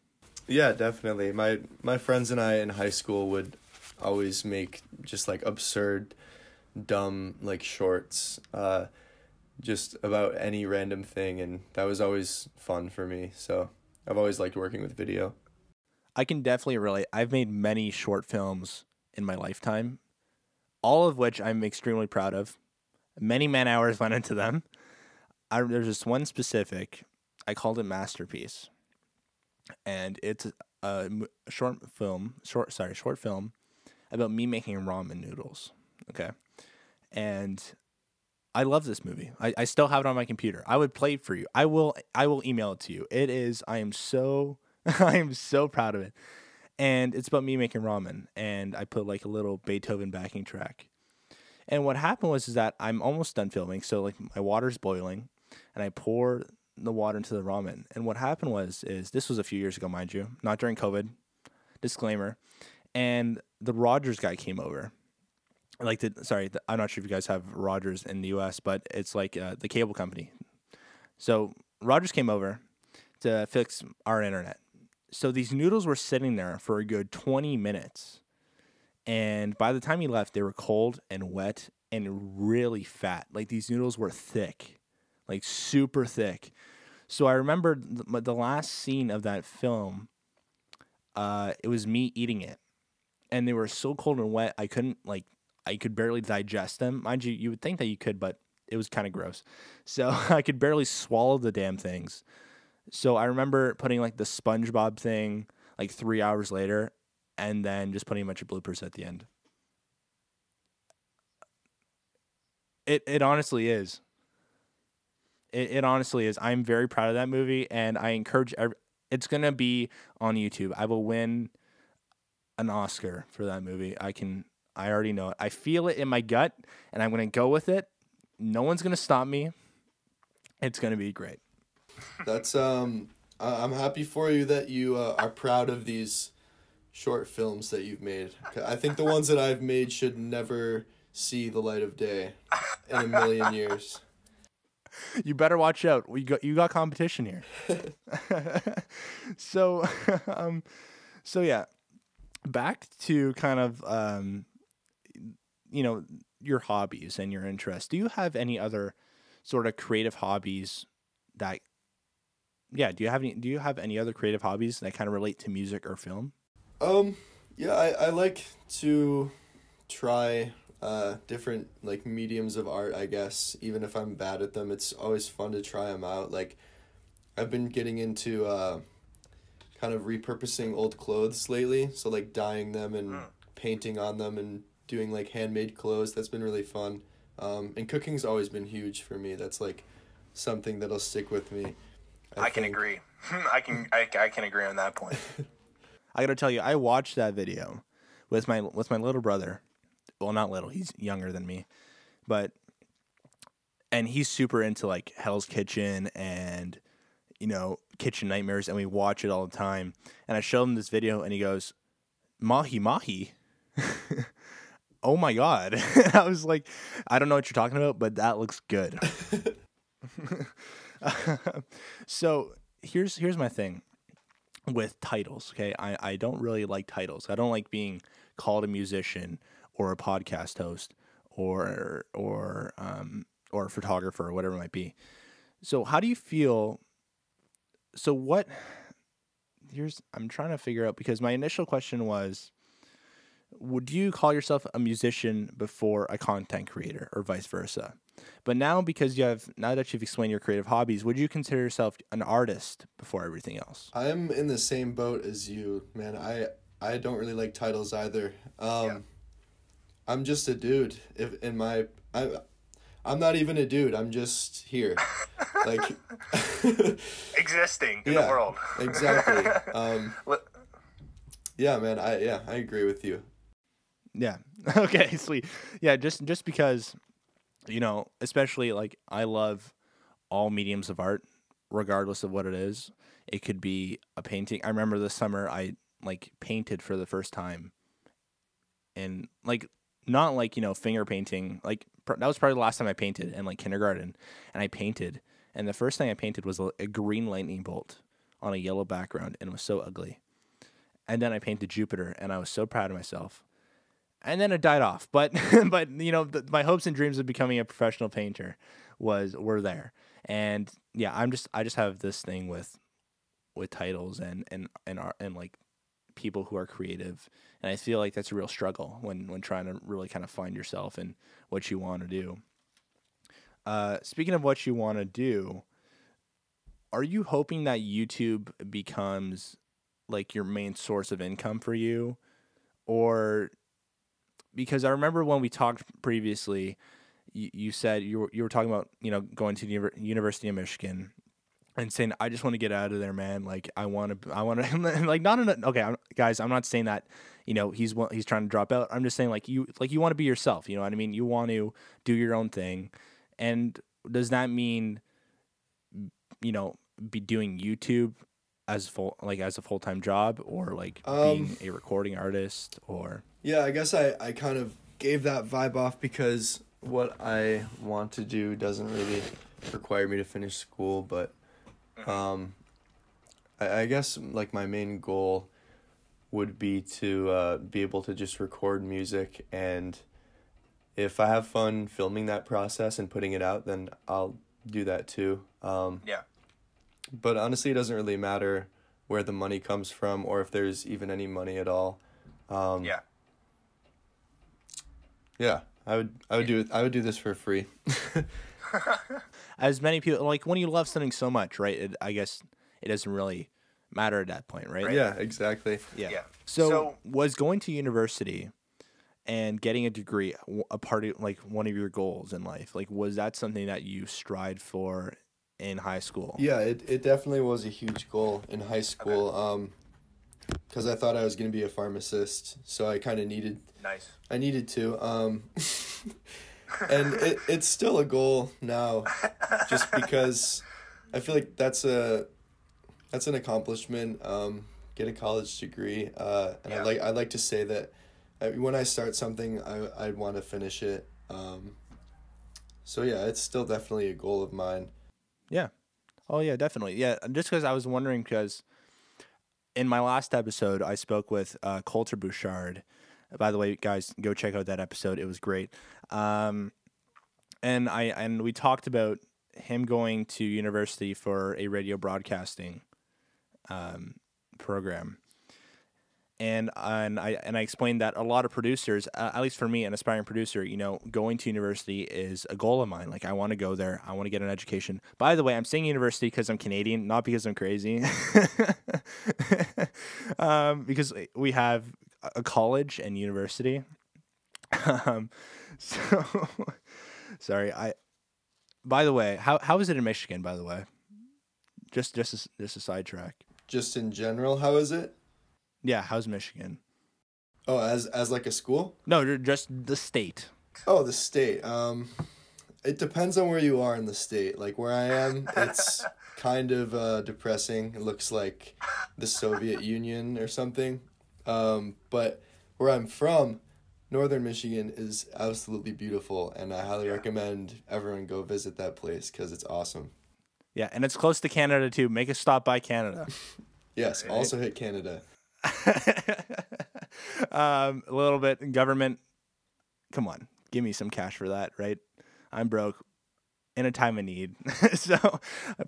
yeah, definitely. My my friends and I in high school would always make just like absurd, dumb like shorts, uh, just about any random thing, and that was always fun for me. So I've always liked working with video. I can definitely relate. I've made many short films in my lifetime, all of which I'm extremely proud of. Many man hours went into them. I, there's just one specific. I called it masterpiece, and it's a short film. Short, sorry, short film about me making ramen noodles. Okay, and I love this movie. I, I still have it on my computer. I would play it for you. I will. I will email it to you. It is. I am so. I am so proud of it. And it's about me making ramen. And I put like a little Beethoven backing track. And what happened was is that I'm almost done filming. So like my water's boiling, and I pour the water into the ramen. And what happened was is this was a few years ago, mind you, not during COVID. Disclaimer. And the Rogers guy came over. Like the sorry, I'm not sure if you guys have Rogers in the U.S., but it's like uh, the cable company. So Rogers came over to fix our internet. So these noodles were sitting there for a good 20 minutes. And by the time he left, they were cold and wet and really fat. Like these noodles were thick, like super thick. So I remember the, the last scene of that film, uh, it was me eating it. And they were so cold and wet, I couldn't, like, I could barely digest them. Mind you, you would think that you could, but it was kind of gross. So I could barely swallow the damn things. So I remember putting like the SpongeBob thing like three hours later, and then just putting a bunch of bloopers at the end. It it honestly is. It it honestly is. I'm very proud of that movie, and I encourage. Every, it's gonna be on YouTube. I will win an Oscar for that movie. I can. I already know it. I feel it in my gut, and I'm gonna go with it. No one's gonna stop me. It's gonna be great. That's um. I'm happy for you that you uh, are proud of these short films that you've made. I think the ones that I've made should never see the light of day in a million years. you better watch out. We got you got competition here. so, um, so yeah, back to kind of um, you know your hobbies and your interests. Do you have any other sort of creative hobbies that? Yeah, do you have any? Do you have any other creative hobbies that kind of relate to music or film? Um, yeah, I, I like to try uh, different like mediums of art. I guess even if I'm bad at them, it's always fun to try them out. Like, I've been getting into uh, kind of repurposing old clothes lately. So like dyeing them and painting on them and doing like handmade clothes. That's been really fun. Um, and cooking's always been huge for me. That's like something that'll stick with me. I can agree. I can I, I can agree on that point. I gotta tell you, I watched that video with my with my little brother. Well, not little; he's younger than me, but and he's super into like Hell's Kitchen and you know Kitchen Nightmares, and we watch it all the time. And I showed him this video, and he goes, "Mahi mahi." oh my god! I was like, I don't know what you're talking about, but that looks good. so here's here's my thing with titles. Okay, I I don't really like titles. I don't like being called a musician or a podcast host or or um or a photographer or whatever it might be. So how do you feel? So what? Here's I'm trying to figure out because my initial question was would you call yourself a musician before a content creator or vice versa? But now because you have now that you've explained your creative hobbies, would you consider yourself an artist before everything else? I'm in the same boat as you, man. I I don't really like titles either. Um Yeah. I'm just a dude. If in my I I'm not even a dude. I'm just here. Like Existing in yeah, the world. exactly. Um, yeah, man. I yeah, I agree with you. Yeah. Okay, sweet. Yeah, just just because you know, especially like I love all mediums of art regardless of what it is. It could be a painting. I remember this summer I like painted for the first time. And like not like, you know, finger painting. Like pr- that was probably the last time I painted in like kindergarten and I painted and the first thing I painted was a, green lightning bolt on a yellow background and it was so ugly. And then I painted Jupiter and I was so proud of myself and then it died off. But but you know, the, my hopes and dreams of becoming a professional painter was were there. And yeah, I'm just I just have this thing with with titles and and and art and like people who are creative, and I feel like that's a real struggle when when trying to really kind of find yourself and what you want to do. Uh, speaking of what you want to do, are you hoping that YouTube becomes like your main source of income for you, or because I remember when we talked previously, you, you said you were you were talking about you know going to the University of Michigan and saying I just want to get out of there, man. Like I want to, I want to, like not in a, okay, I'm, guys. I'm not saying that you know he's he's trying to drop out. I'm just saying like you like you want to be yourself. You know what I mean? You want to do your own thing, and does that mean you know be doing YouTube? As full like as a full time job or like um, being a recording artist or Yeah, I guess I, I kind of gave that vibe off because what I want to do doesn't really require me to finish school, but um, I, I guess like my main goal would be to uh, be able to just record music and if I have fun filming that process and putting it out, then I'll do that too. Um, Yeah. but honestly, it doesn't really matter where the money comes from or if there's even any money at all. Um, Yeah. Yeah, I would. I would do it. I would do this for free. as many people like when you love something so much, right? It, I guess it doesn't really matter at that point, right? yeah, exactly. Yeah. Yeah. So, So- was going to university and getting a degree a part of like one of your goals in life? Like, was that something that you strived for in high school? Yeah, it it definitely was a huge goal in high school. Um, because I thought I was gonna be a pharmacist, so I kind of needed Nice. I needed to. Um, and it, it's still a goal now, just because I feel like that's a that's an accomplishment. Um, get a college degree, uh, and I like I like to say that uh, when I start something, I I want to finish it. Um, so yeah, it's still definitely a goal of mine. Yeah. Oh yeah, definitely. Yeah, just because I was wondering because in my last episode I spoke with uh, Coulter Bouchard. By the way, guys, go check out that episode. It was great. Um, and I and we talked about him going to university for a radio broadcasting um, program. And and I and I explained that a lot of producers, uh, at least for me, an aspiring producer, you know, going to university is a goal of mine. Like I want to go there, I want to get an education. By the way, I'm saying university because I'm Canadian, not because I'm crazy. um, because we have a college and university. um, so sorry, I. By the way, how how is it in Michigan? By the way, just just a, just a sidetrack. Just in general, how is it? Yeah, how's Michigan? Oh, as as like a school? No, just the state. Oh, the state. Um, it depends on where you are in the state. Like where I am, it's kind of uh, depressing. It looks like the Soviet Union or something. Um, but where I'm from, northern Michigan is absolutely beautiful, and I highly recommend everyone go visit that place because it's awesome. Yeah, and it's close to Canada too. Make a stop by Canada. Yes, also hit Canada. um, a little bit government. Come on, give me some cash for that, right? I'm broke in a time of need, so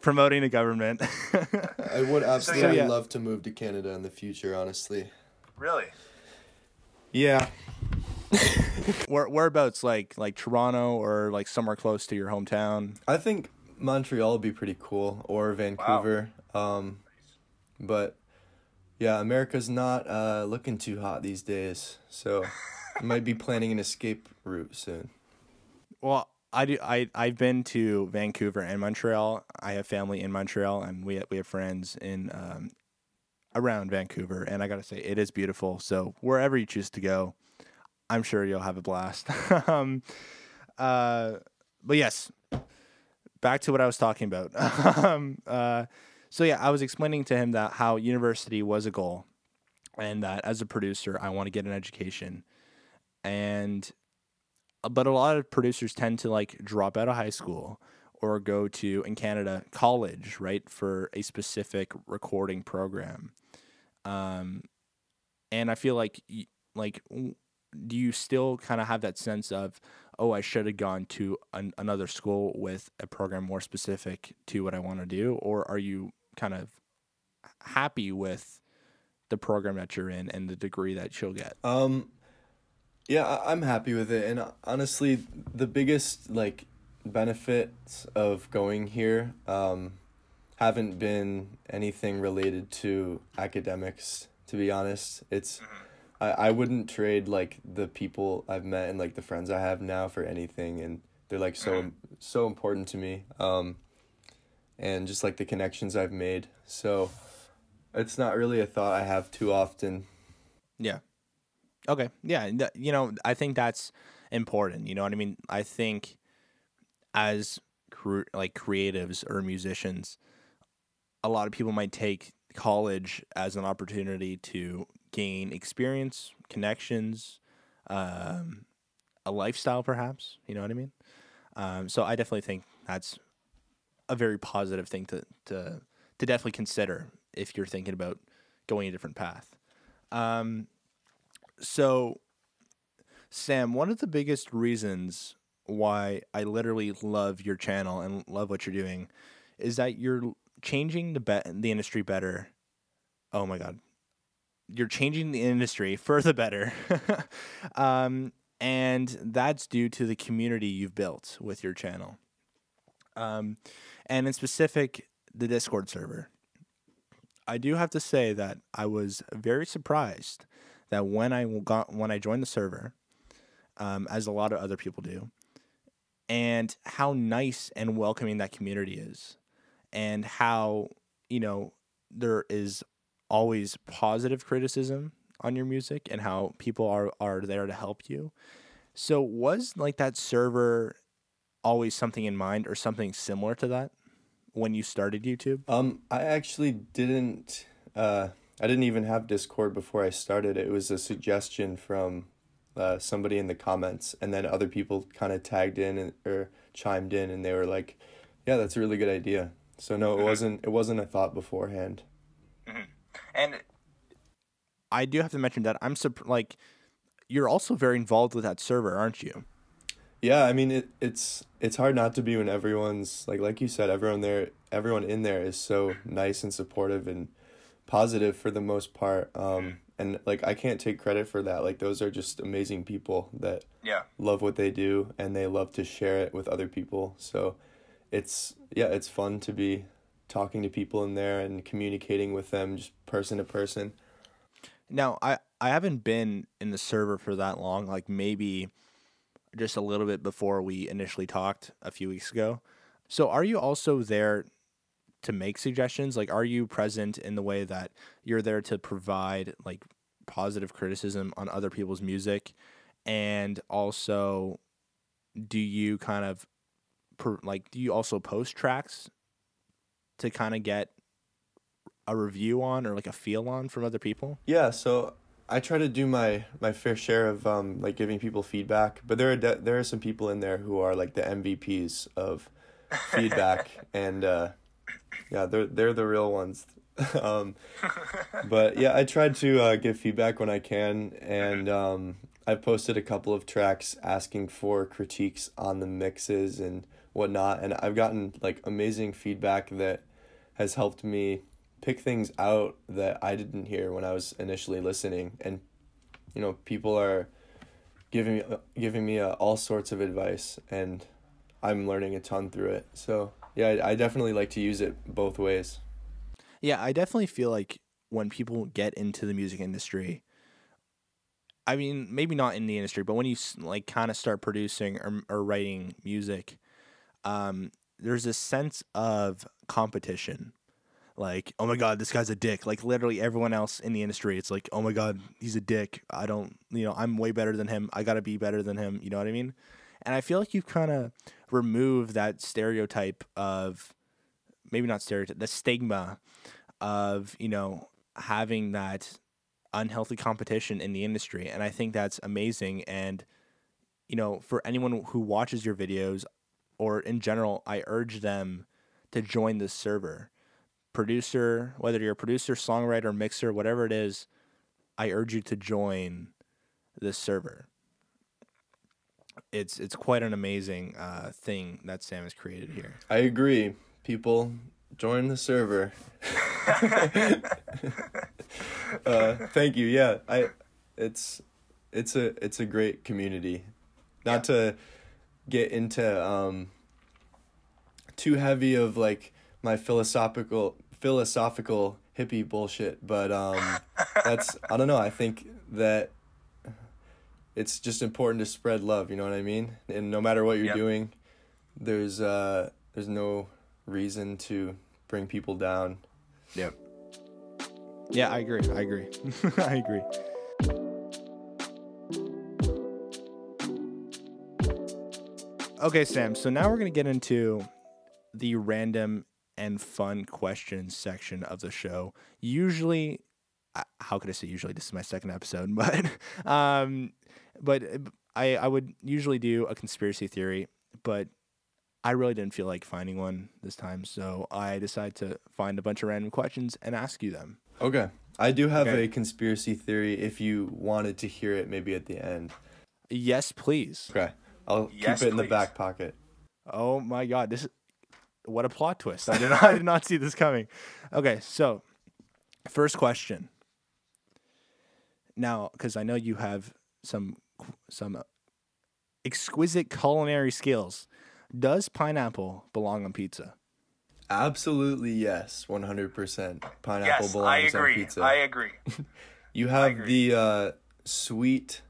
promoting the government. I would absolutely yeah. love to move to Canada in the future, honestly. Really? Yeah. Where whereabouts, like like Toronto or like somewhere close to your hometown? I think Montreal would be pretty cool or Vancouver. Um, but yeah, America's not uh, looking too hot these days, so I might be planning an escape route soon. Well, I do. I I've been to Vancouver and Montreal. I have family in Montreal, and we we have friends in um, around Vancouver. And I gotta say, it is beautiful. So wherever you choose to go, I'm sure you'll have a blast. um, uh, but yes, back to what I was talking about. um, uh, so yeah, I was explaining to him that how university was a goal, and that as a producer, I want to get an education, and uh, but a lot of producers tend to like drop out of high school or go to in Canada college, right, for a specific recording program. Um, and I feel like like do you still kind of have that sense of oh I should have gone to an, another school with a program more specific to what I want to do, or are you kind of happy with the program that you're in and the degree that you'll get? Um, yeah, I'm happy with it, and uh, honestly, the biggest like benefits of going here um, haven't been anything related to academics. To be honest, it's I, I wouldn't trade like the people I've met and like the friends I have now for anything, and they're like so so important to me. Um, and just like the connections I've made, so it's not really a thought I have too often. Yeah. Okay. Yeah. You know, I think that's important. You know what I mean? I think as cre- like creatives or musicians, a lot of people might take college as an opportunity to gain experience, connections, um, a lifestyle, perhaps. You know what I mean? Um, so I definitely think that's a very positive thing to to to definitely consider if you're thinking about going a different path. Um, so, Sam, one of the biggest reasons why I literally love your channel and love what you're doing is that you're changing the be- the industry better. Oh my god. You're changing the industry for the better. um, and that's due to the community you've built with your channel. Um, and in specific, the Discord server. I do have to say that I was very surprised that when I got when I joined the server, um, as a lot of other people do, and how nice and welcoming that community is, and how you know there is always positive criticism on your music, and how people are are there to help you. So was like that server always something in mind, or something similar to that when you started YouTube? Um, I actually didn't. Uh, I didn't even have Discord before I started. It was a suggestion from uh, somebody in the comments, and then other people kind of tagged in and, or chimed in, and they were like, "Yeah, that's a really good idea." So no, it wasn't. It wasn't a thought beforehand. And I do have to mention that I'm surp- like you're also very involved with that server, aren't you? Yeah, I mean it. It's it's hard not to be when everyone's like like you said, everyone there, everyone in there is so nice and supportive and positive for the most part. Um, and like I can't take credit for that. Like those are just amazing people that yeah, love what they do and they love to share it with other people. So it's yeah, it's fun to be talking to people in there and communicating with them just person to person. Now, I I haven't been in the server for that long, like maybe just a little bit before we initially talked a few weeks ago. So, are you also there to make suggestions? Like are you present in the way that you're there to provide like positive criticism on other people's music and also do you kind of per, like do you also post tracks to kind of get a review on or like a feel on from other people? Yeah, so I try to do my my fair share of um like giving people feedback, but there are de- there are some people in there who are like the MVPs of feedback and uh yeah, they're they're the real ones. um but yeah, I tried to uh give feedback when I can and um I've posted a couple of tracks asking for critiques on the mixes and whatnot and I've gotten like amazing feedback that has helped me pick things out that I didn't hear when I was initially listening, and you know, people are giving me giving me uh, all sorts of advice, and I'm learning a ton through it. So yeah, I, I definitely like to use it both ways. Yeah, I definitely feel like when people get into the music industry, I mean, maybe not in the industry, but when you like kind of start producing or, or writing music, um, there's a sense of competition. Like, oh my god, this guy's a dick. Like literally everyone else in the industry, it's like, oh my god, he's a dick. I don't, you know, I'm way better than him. I gotta be better than him. You know what I mean? And I feel like you've kind of removed that stereotype of, maybe not stereotype, the stigma of you know having that unhealthy competition in the industry and i think that's amazing and you know for anyone who watches your videos or in general i urge them to join this server producer whether you're a producer songwriter mixer whatever it is i urge you to join this server it's it's quite an amazing uh, thing that sam has created here I agree. People join the server. uh, thank you. Yeah, I. It's, it's a it's a great community. Not to get into um. Too heavy of like my philosophical philosophical hippie bullshit, but um, that's I don't know. I think that it's just important to spread love. You know what I mean? And no matter what you're Yep. doing, there's uh there's no reason to bring people down. Yep. Yeah, I agree. I agree. I agree. Okay, Sam. So now we're going to get into the random and fun questions section of the show. Usually, uh, how could I say usually? This is my second episode, but um, but I I would usually do a conspiracy theory, but I really didn't feel like finding one this time, so I decided to find a bunch of random questions and ask you them. Okay. I do have Okay. a conspiracy theory if you wanted to hear it maybe at the end. Yes, please. Okay. I'll Yes, keep it in the back pocket. Oh my god, this is what a plot twist. I did not I did not see this coming. Okay, so first question. Now, cuz I know you have some some exquisite culinary skills. Does pineapple belong on pizza? Absolutely yes, 100%. Pineapple yes, belongs I on pizza. I agree. You have agree. the uh, sweet,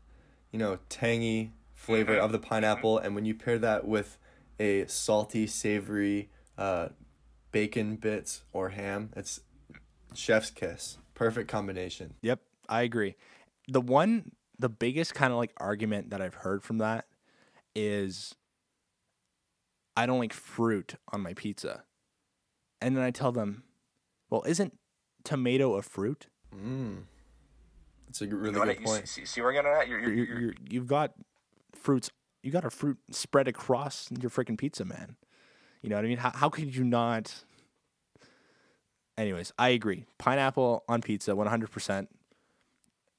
you know, tangy flavor Mm-hmm. of the pineapple, and when you pair that with a salty, savory uh, bacon bits or ham, it's chef's kiss. Perfect combination. Yep, I agree. The one, the biggest kind of like argument that I've heard from that is I don't like fruit on my pizza. And then I tell them, well, isn't tomato a fruit? Mm. That's a g- really You know what, good you point. see, see where we're getting at? You're, you're, You're, you're, you're, you've got fruits, you got a fruit spread across your freaking pizza, man. You know what I mean? How, how could you not? Anyways, I agree. Pineapple on pizza, 100%.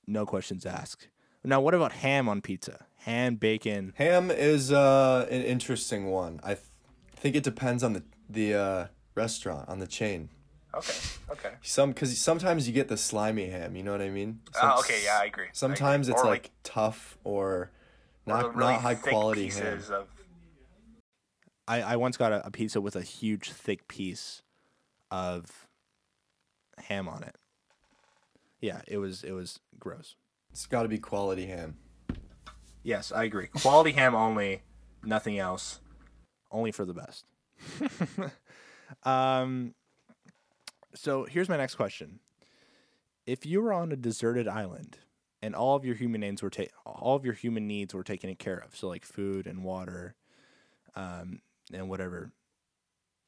No questions asked. Now, what about ham on pizza? Ham, bacon. Ham is uh, an interesting one. I th- think it depends on the the uh, restaurant, on the chain. okay, okay. Some because sometimes you get the slimy ham. You know what I mean? Some- Ah, okay, yeah, I agree. I agree. Sometimes it's Or, like, tough or or not the really not high thick quality ham. Of, I, I once got a, a pizza with a huge, thick piece of ham on it. Yeah, it was it was gross. It's got to be quality ham. Yes, I agree. Quality ham only, nothing else. Only for the best. um, so here's my next question: If you were on a deserted island and all of your human needs were ta- all of your human needs were taken care of, so like food and water, um, and whatever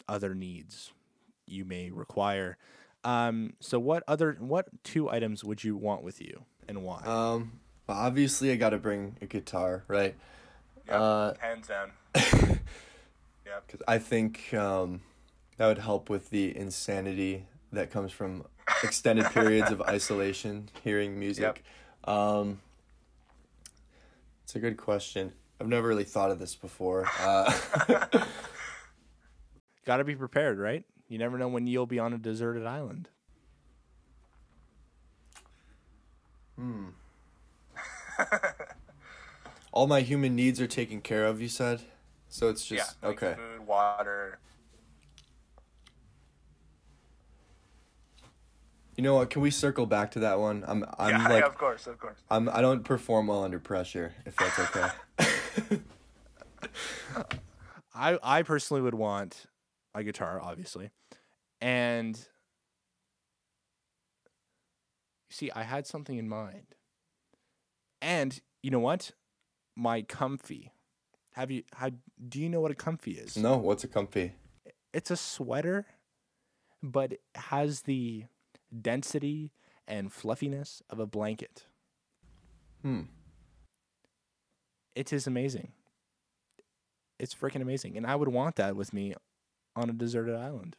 other needs you may require. Um, so what other what two items would you want with you and why? Um, but obviously I got to bring a guitar, right? Yep, Uh, hands down. yep. Because I think um, that would help with the insanity that comes from extended periods of isolation, hearing music. Um, it's a good question. I've never really thought of this before. Uh, Got to be prepared, right? You never know when you'll be on a deserted island. Hmm. All my human needs are taken care of. You said, so it's just yeah, like okay. Food, water. You know what? Can we circle back to that one? I'm I'm yeah, like yeah, of course, of course. I'm I don't perform well under pressure. If that's okay. I I personally would want a guitar, obviously, and you see, I had something in mind, and you know what, my comfy. Have you had? Do you know what a comfy is? no, what's a comfy? It's a sweater, but it has the density and fluffiness of a blanket. Hmm. It is amazing. It's freaking amazing. And I would want that with me on a deserted island.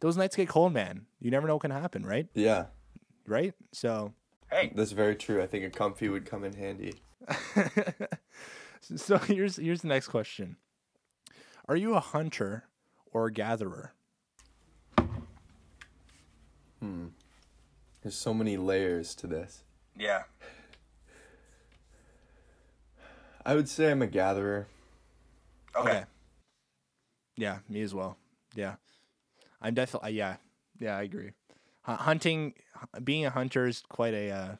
Those nights get cold, man. You never know what can happen, right? Yeah, Right? So Hey, that's very true. I think a comfy would come in handy. so here's here's the next question. Are you a hunter or a gatherer? Hmm. There's so many layers to this. yeah. I would say I'm a gatherer. Okay. Yeah, me as well. Yeah. I'm definitely yeah. Yeah, I agree. Hunting being a hunter is quite a uh,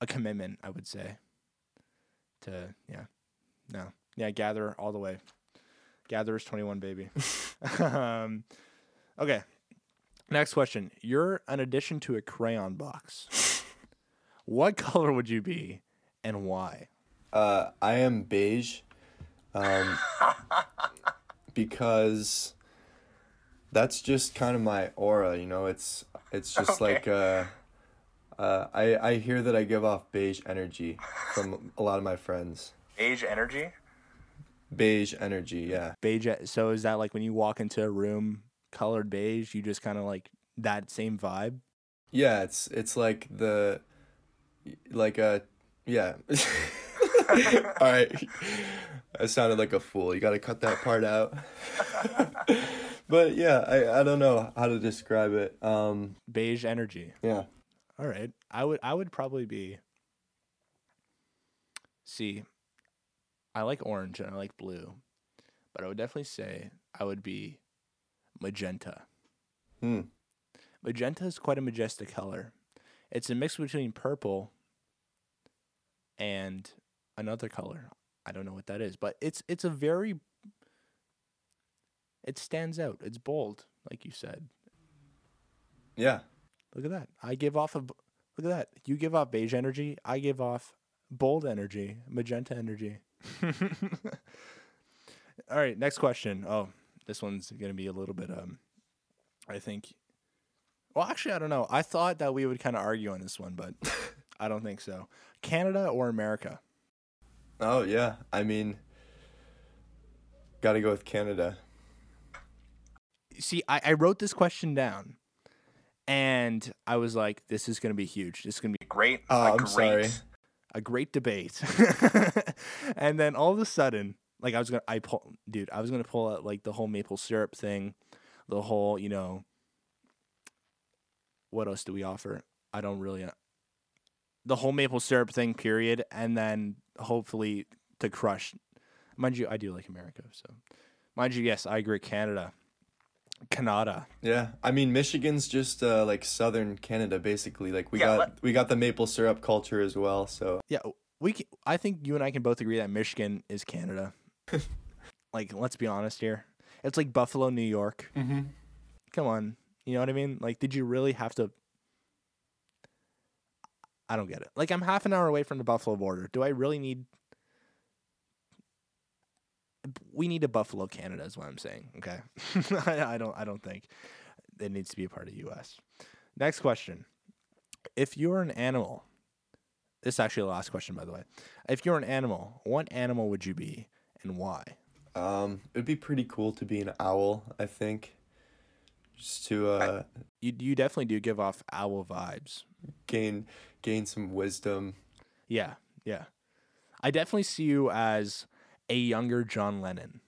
a commitment, I would say. To yeah. No. Yeah, gatherer all the way. Gatherers 21 baby. um, okay. Next question. You're an addition to a crayon box. what color would you be and why? Uh, I am beige, um, because that's just kind of my aura. You know, it's it's just Okay. like uh, uh, I I hear that I give off beige energy from a lot of my friends. Beige energy. Beige energy, yeah. beige so is that like when you walk into a room colored beige you just kind of like that same vibe Yeah, it's it's like the like a yeah. All right. I sounded like a fool. You got to cut that part out. but yeah, I I don't know how to describe it. Um beige energy yeah. all right i would i would probably be see i like orange and i like blue but i would definitely say i would be magenta Hmm. magenta is quite a majestic color it's a mix between purple and another color i don't know what that is but it's it's a very it stands out it's bold like you said Yeah. Look at that. I give off a look at that. You give off beige energy. I give off bold energy, magenta energy. All right, next question. Oh, this one's gonna be a little bit um I think well actually I don't know. I thought that we would kind of argue on this one, but I don't think so. Canada or America? Oh yeah. I mean got to go with Canada. See, I, I wrote this question down and I was like, this is gonna be huge. This is gonna be Great. Oh, a I'm great, sorry. a great debate. and then all of a sudden, like I was gonna, I pull, dude, I was gonna pull out like the whole maple syrup thing, the whole, you know, what else do we offer? I don't really, uh, the whole maple syrup thing, period. And then hopefully to crush, mind you, I do like America, so mind you, yes, I agree. Canada, Canada, Yeah, I mean Michigan's just uh, like southern Canada, basically. Like we Yeah, got let- we got the maple syrup culture as well. So yeah, we. Can, I think you and I can both agree that Michigan is Canada. like, let's be honest here. It's like Buffalo, New York. mm-hmm. Come on, you know what I mean? Like, did you really have to? I don't get it. Like, I'm half an hour away from the Buffalo border. Do I really need? We need a Buffalo, Canada, is what I'm saying. Okay, I, don't. I don't think it needs to be a part of U.S. Next question: If you're an animal, this is actually the last question, by the way. If you're an animal, what animal would you be and why? um, it'd be pretty cool to be an owl. I think, just to uh, You you definitely do give off owl vibes. gain gain some wisdom. Yeah, yeah. I definitely see you as a younger John Lennon.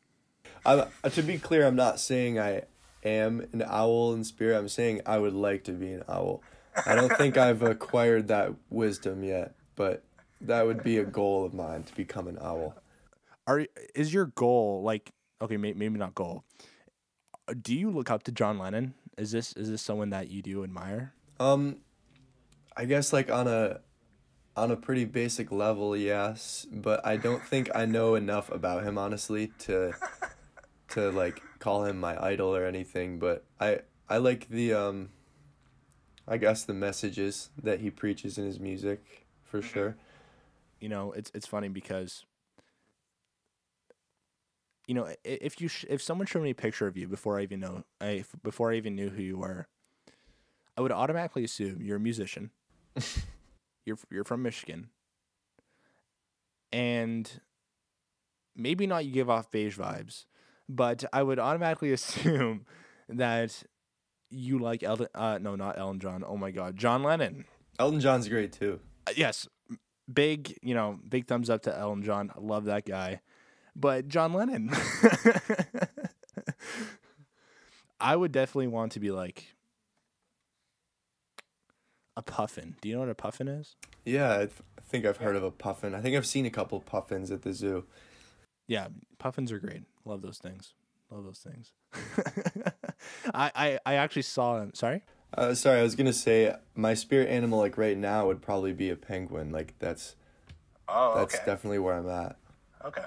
I, to be clear, I'm not saying I am an owl in spirit. I'm saying I would like to be an owl. I don't think I've acquired that wisdom yet, but that would be a goal of mine to become an owl. Are is your goal like okay, maybe not goal. Do you look up to John Lennon? Is this is this someone that you do admire? Um, I guess like on a on a pretty basic level, yes, but I don't think I know enough about him honestly to to like call him my idol or anything, but I I like the um I guess the messages that he preaches in his music for sure. You know, it's it's funny because you know, if you sh- if someone showed me a picture of you before I even know I before I even knew who you were, I would automatically assume you're a musician. you're you're from Michigan. And maybe not you give off beige vibes, but I would automatically assume that you like Elton uh no, not Elton John. Oh my god, John Lennon. Elton John's great too. Uh, yes, big, you know, big thumbs up to Elton John. I love that guy. But John Lennon, I would definitely want to be like a puffin. Do you know what a puffin is? Yeah, I, th- I think I've heard of a puffin. I think I've seen a couple puffins at the zoo. Yeah, puffins are great. Love those things. Love those things. I, I I actually saw him. Sorry. Uh, sorry, I was gonna say my spirit animal like right now would probably be a penguin. Like that's Oh, that's okay. definitely where I'm at. okay.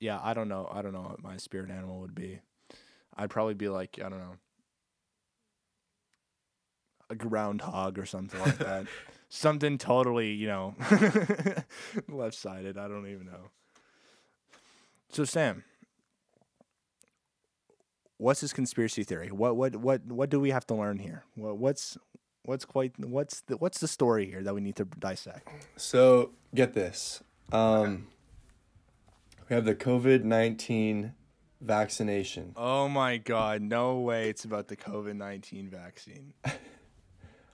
Yeah, I don't know. I don't know what my spirit animal would be. I'd probably be like I don't know, a groundhog or something like that. something totally, you know, left sided. I don't even know. So Sam, what's this conspiracy theory? What what what what do we have to learn here? What what's what's quite what's the what's the story here that we need to dissect? So get this. Um, we have the COVID nineteen vaccination. Oh my God! No way! It's about the COVID nineteen vaccine.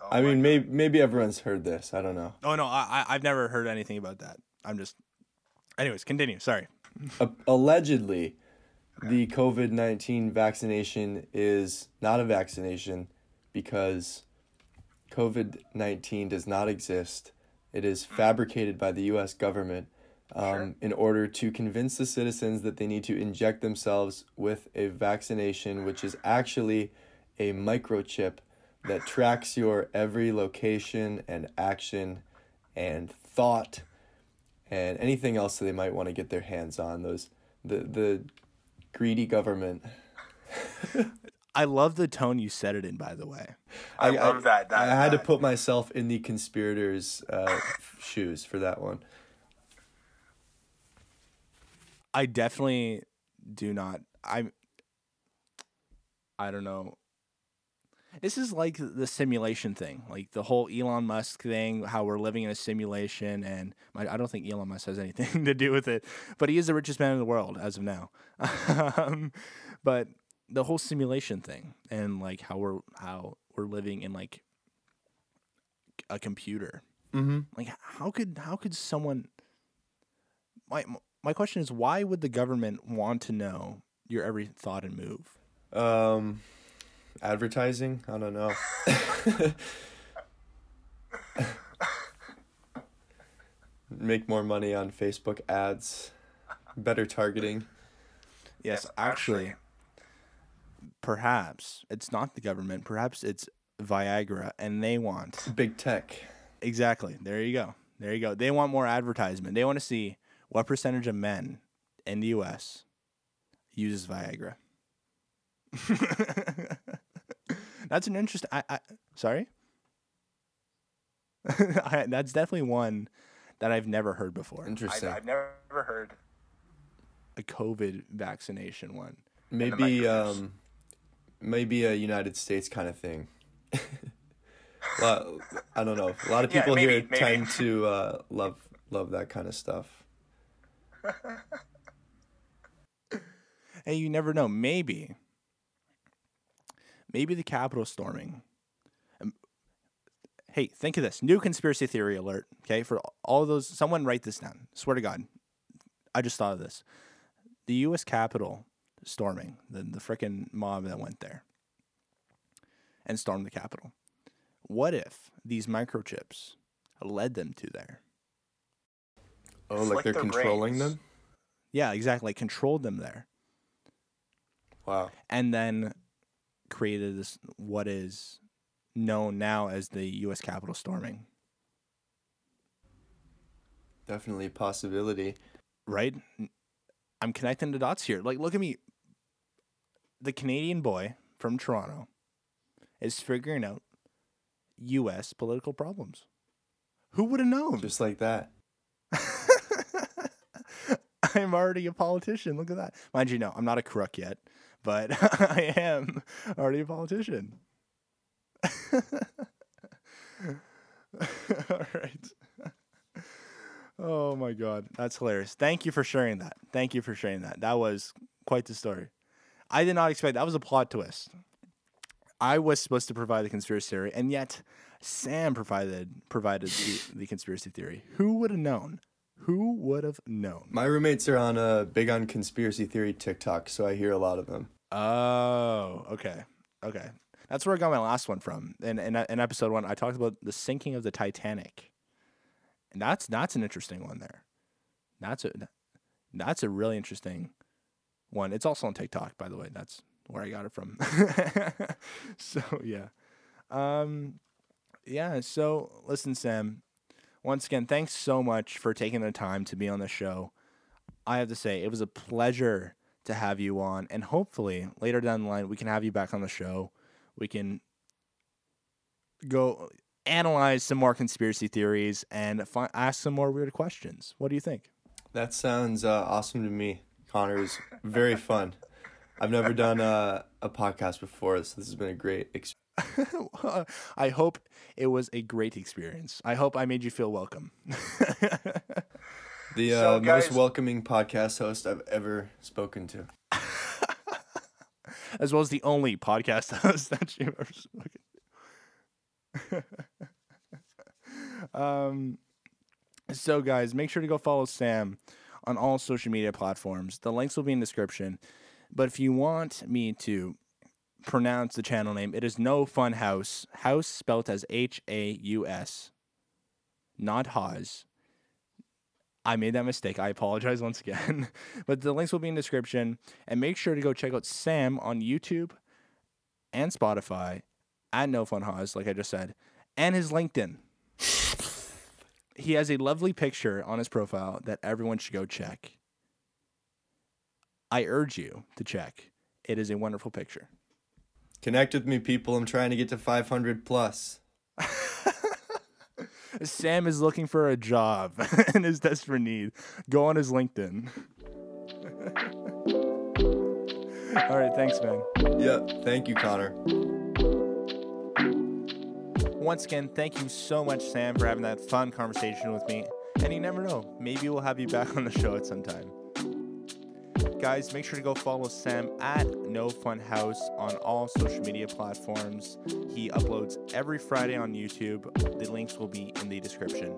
Oh I mean, God. maybe maybe everyone's heard this. I don't know. Oh no, I, I I've never heard anything about that. I'm just. Anyways, continue. Sorry. Allegedly, the COVID nineteen vaccination is not a vaccination because COVID nineteen does not exist. It is hmm. fabricated by the U.S. government um, Sure. in order to convince the citizens that they need to inject themselves with a vaccination, which is actually a microchip that tracks your every location and action and thought and anything else that they might want to get their hands on. Those the the greedy government. I love the tone you said it in. By the way, I, love that. that I had to put myself in the conspirators' uh, shoes for that one. I definitely do not. I. I don't know. This is like the simulation thing, like the whole Elon Musk thing, how we're living in a simulation, and I I don't think Elon Musk has anything to do with it, but he is the richest man in the world as of now. um, but the whole simulation thing, and like how we're how we're living in like a computer, Mm-hmm. like how could how could someone my my question is why would the government want to know your every thought and move Um, advertising. I don't know. Make more money on Facebook ads. Better targeting. yes actually. perhaps it's not the government perhaps it's viagra and they want Big tech. exactly there you go there you go they want more advertisement they want to see what percentage of men in the us uses viagra that's an interesting I, I sorry I, that's definitely one that i've never heard before I, Interesting. I've never heard. a covid vaccination one maybe um, maybe a United States kind of thing. well, I don't know. A lot of Yeah, people maybe, here maybe. tend to uh, love love that kind of stuff. hey you never know maybe maybe the capitol storming. Um, hey think of this new conspiracy theory alert okay for all those someone write this down swear to god i just thought of this. The us capitol storming the, the frickin' mob that went there and stormed the capitol. What if these microchips led them to there Oh, It's like, like they're controlling brains. them. yeah exactly like controlled them there Wow. and then created this what is known now as the U.S. Capitol storming. Definitely a possibility. Right? I'm connecting the dots here. Like, look at me. The Canadian boy from Toronto is figuring out U.S. political problems. Who would have known? Just like that. I'm already a politician. Look at that. Mind you, no, I'm not a crook yet, but I am already a politician. All right. Oh my God. That's hilarious. Thank you for sharing that. Thank you for sharing that. That was quite the story. I did not expect that was a plot twist. I was supposed to provide the conspiracy theory, and yet Sam provided provided the, the conspiracy theory. Who would have known? Who would have known? My roommates are on a big on conspiracy theory TikTok, so I hear a lot of them. Oh, okay, okay. That's where I got my last one from. In, in in episode one, I talked about the sinking of the Titanic, and that's that's an interesting one there. That's a that's a really interesting one. It's also on TikTok, by the way. That's where I got it from. so yeah, um, yeah. So listen, Sam. Once again, thanks so much for taking the time to be on the show. I have to say, it was a pleasure to have you on, and hopefully later down the line we can have you back on the show. We can go analyze some more conspiracy theories and fi- ask some more weird questions. What do you think? That sounds uh, awesome to me. Connor is very fun. I've never done a, a podcast before, so this has been a great experience. I hope it was a great experience. I hope I made you feel welcome. the uh, So, most welcoming podcast host I've ever spoken to. as well as the only podcast host that you've ever spoken. to. um, so guys, make sure to go follow Sam on all social media platforms. The links will be in the description. But if you want me to pronounce the channel name, it is No Fun Haus. House spelt as H A U S, not Haas. I made that mistake. I apologize once again. but the links will be in the description. And make sure to go check out Sam on YouTube and Spotify at No Fun Haus, like I just said, and his LinkedIn. he has a lovely picture on his profile that everyone should go check. I urge you to check. It is a wonderful picture. Connect with me, people. I'm trying to get to 500 plus. Sam is looking for a job and is desperate need. Go on his LinkedIn. All right, thanks, man. Yeah, thank you, Connor. Once again, thank you so much, Sam, for having that fun conversation with me. And you never know, maybe we'll have you back on the show at some time. Guys, make sure to go follow Sam at No Fun Haus on all social media platforms. He uploads every Friday on YouTube. The links will be in the description.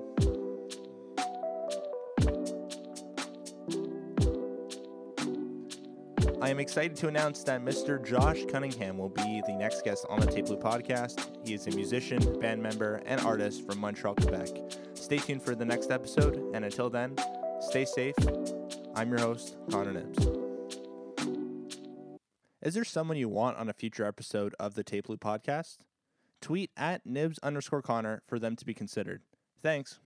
I am excited to announce that Mr. Josh Cunningham will be the next guest on the Tape Blue podcast. He is a musician, band member, and artist from Montreal, Quebec. Stay tuned for the next episode, and until then, stay safe. I'm your host, Connor Nibbs. Is there someone you want on a future episode of the Tape Blue podcast? Tweet at Nibs underscore Connor for them to be considered. Thanks.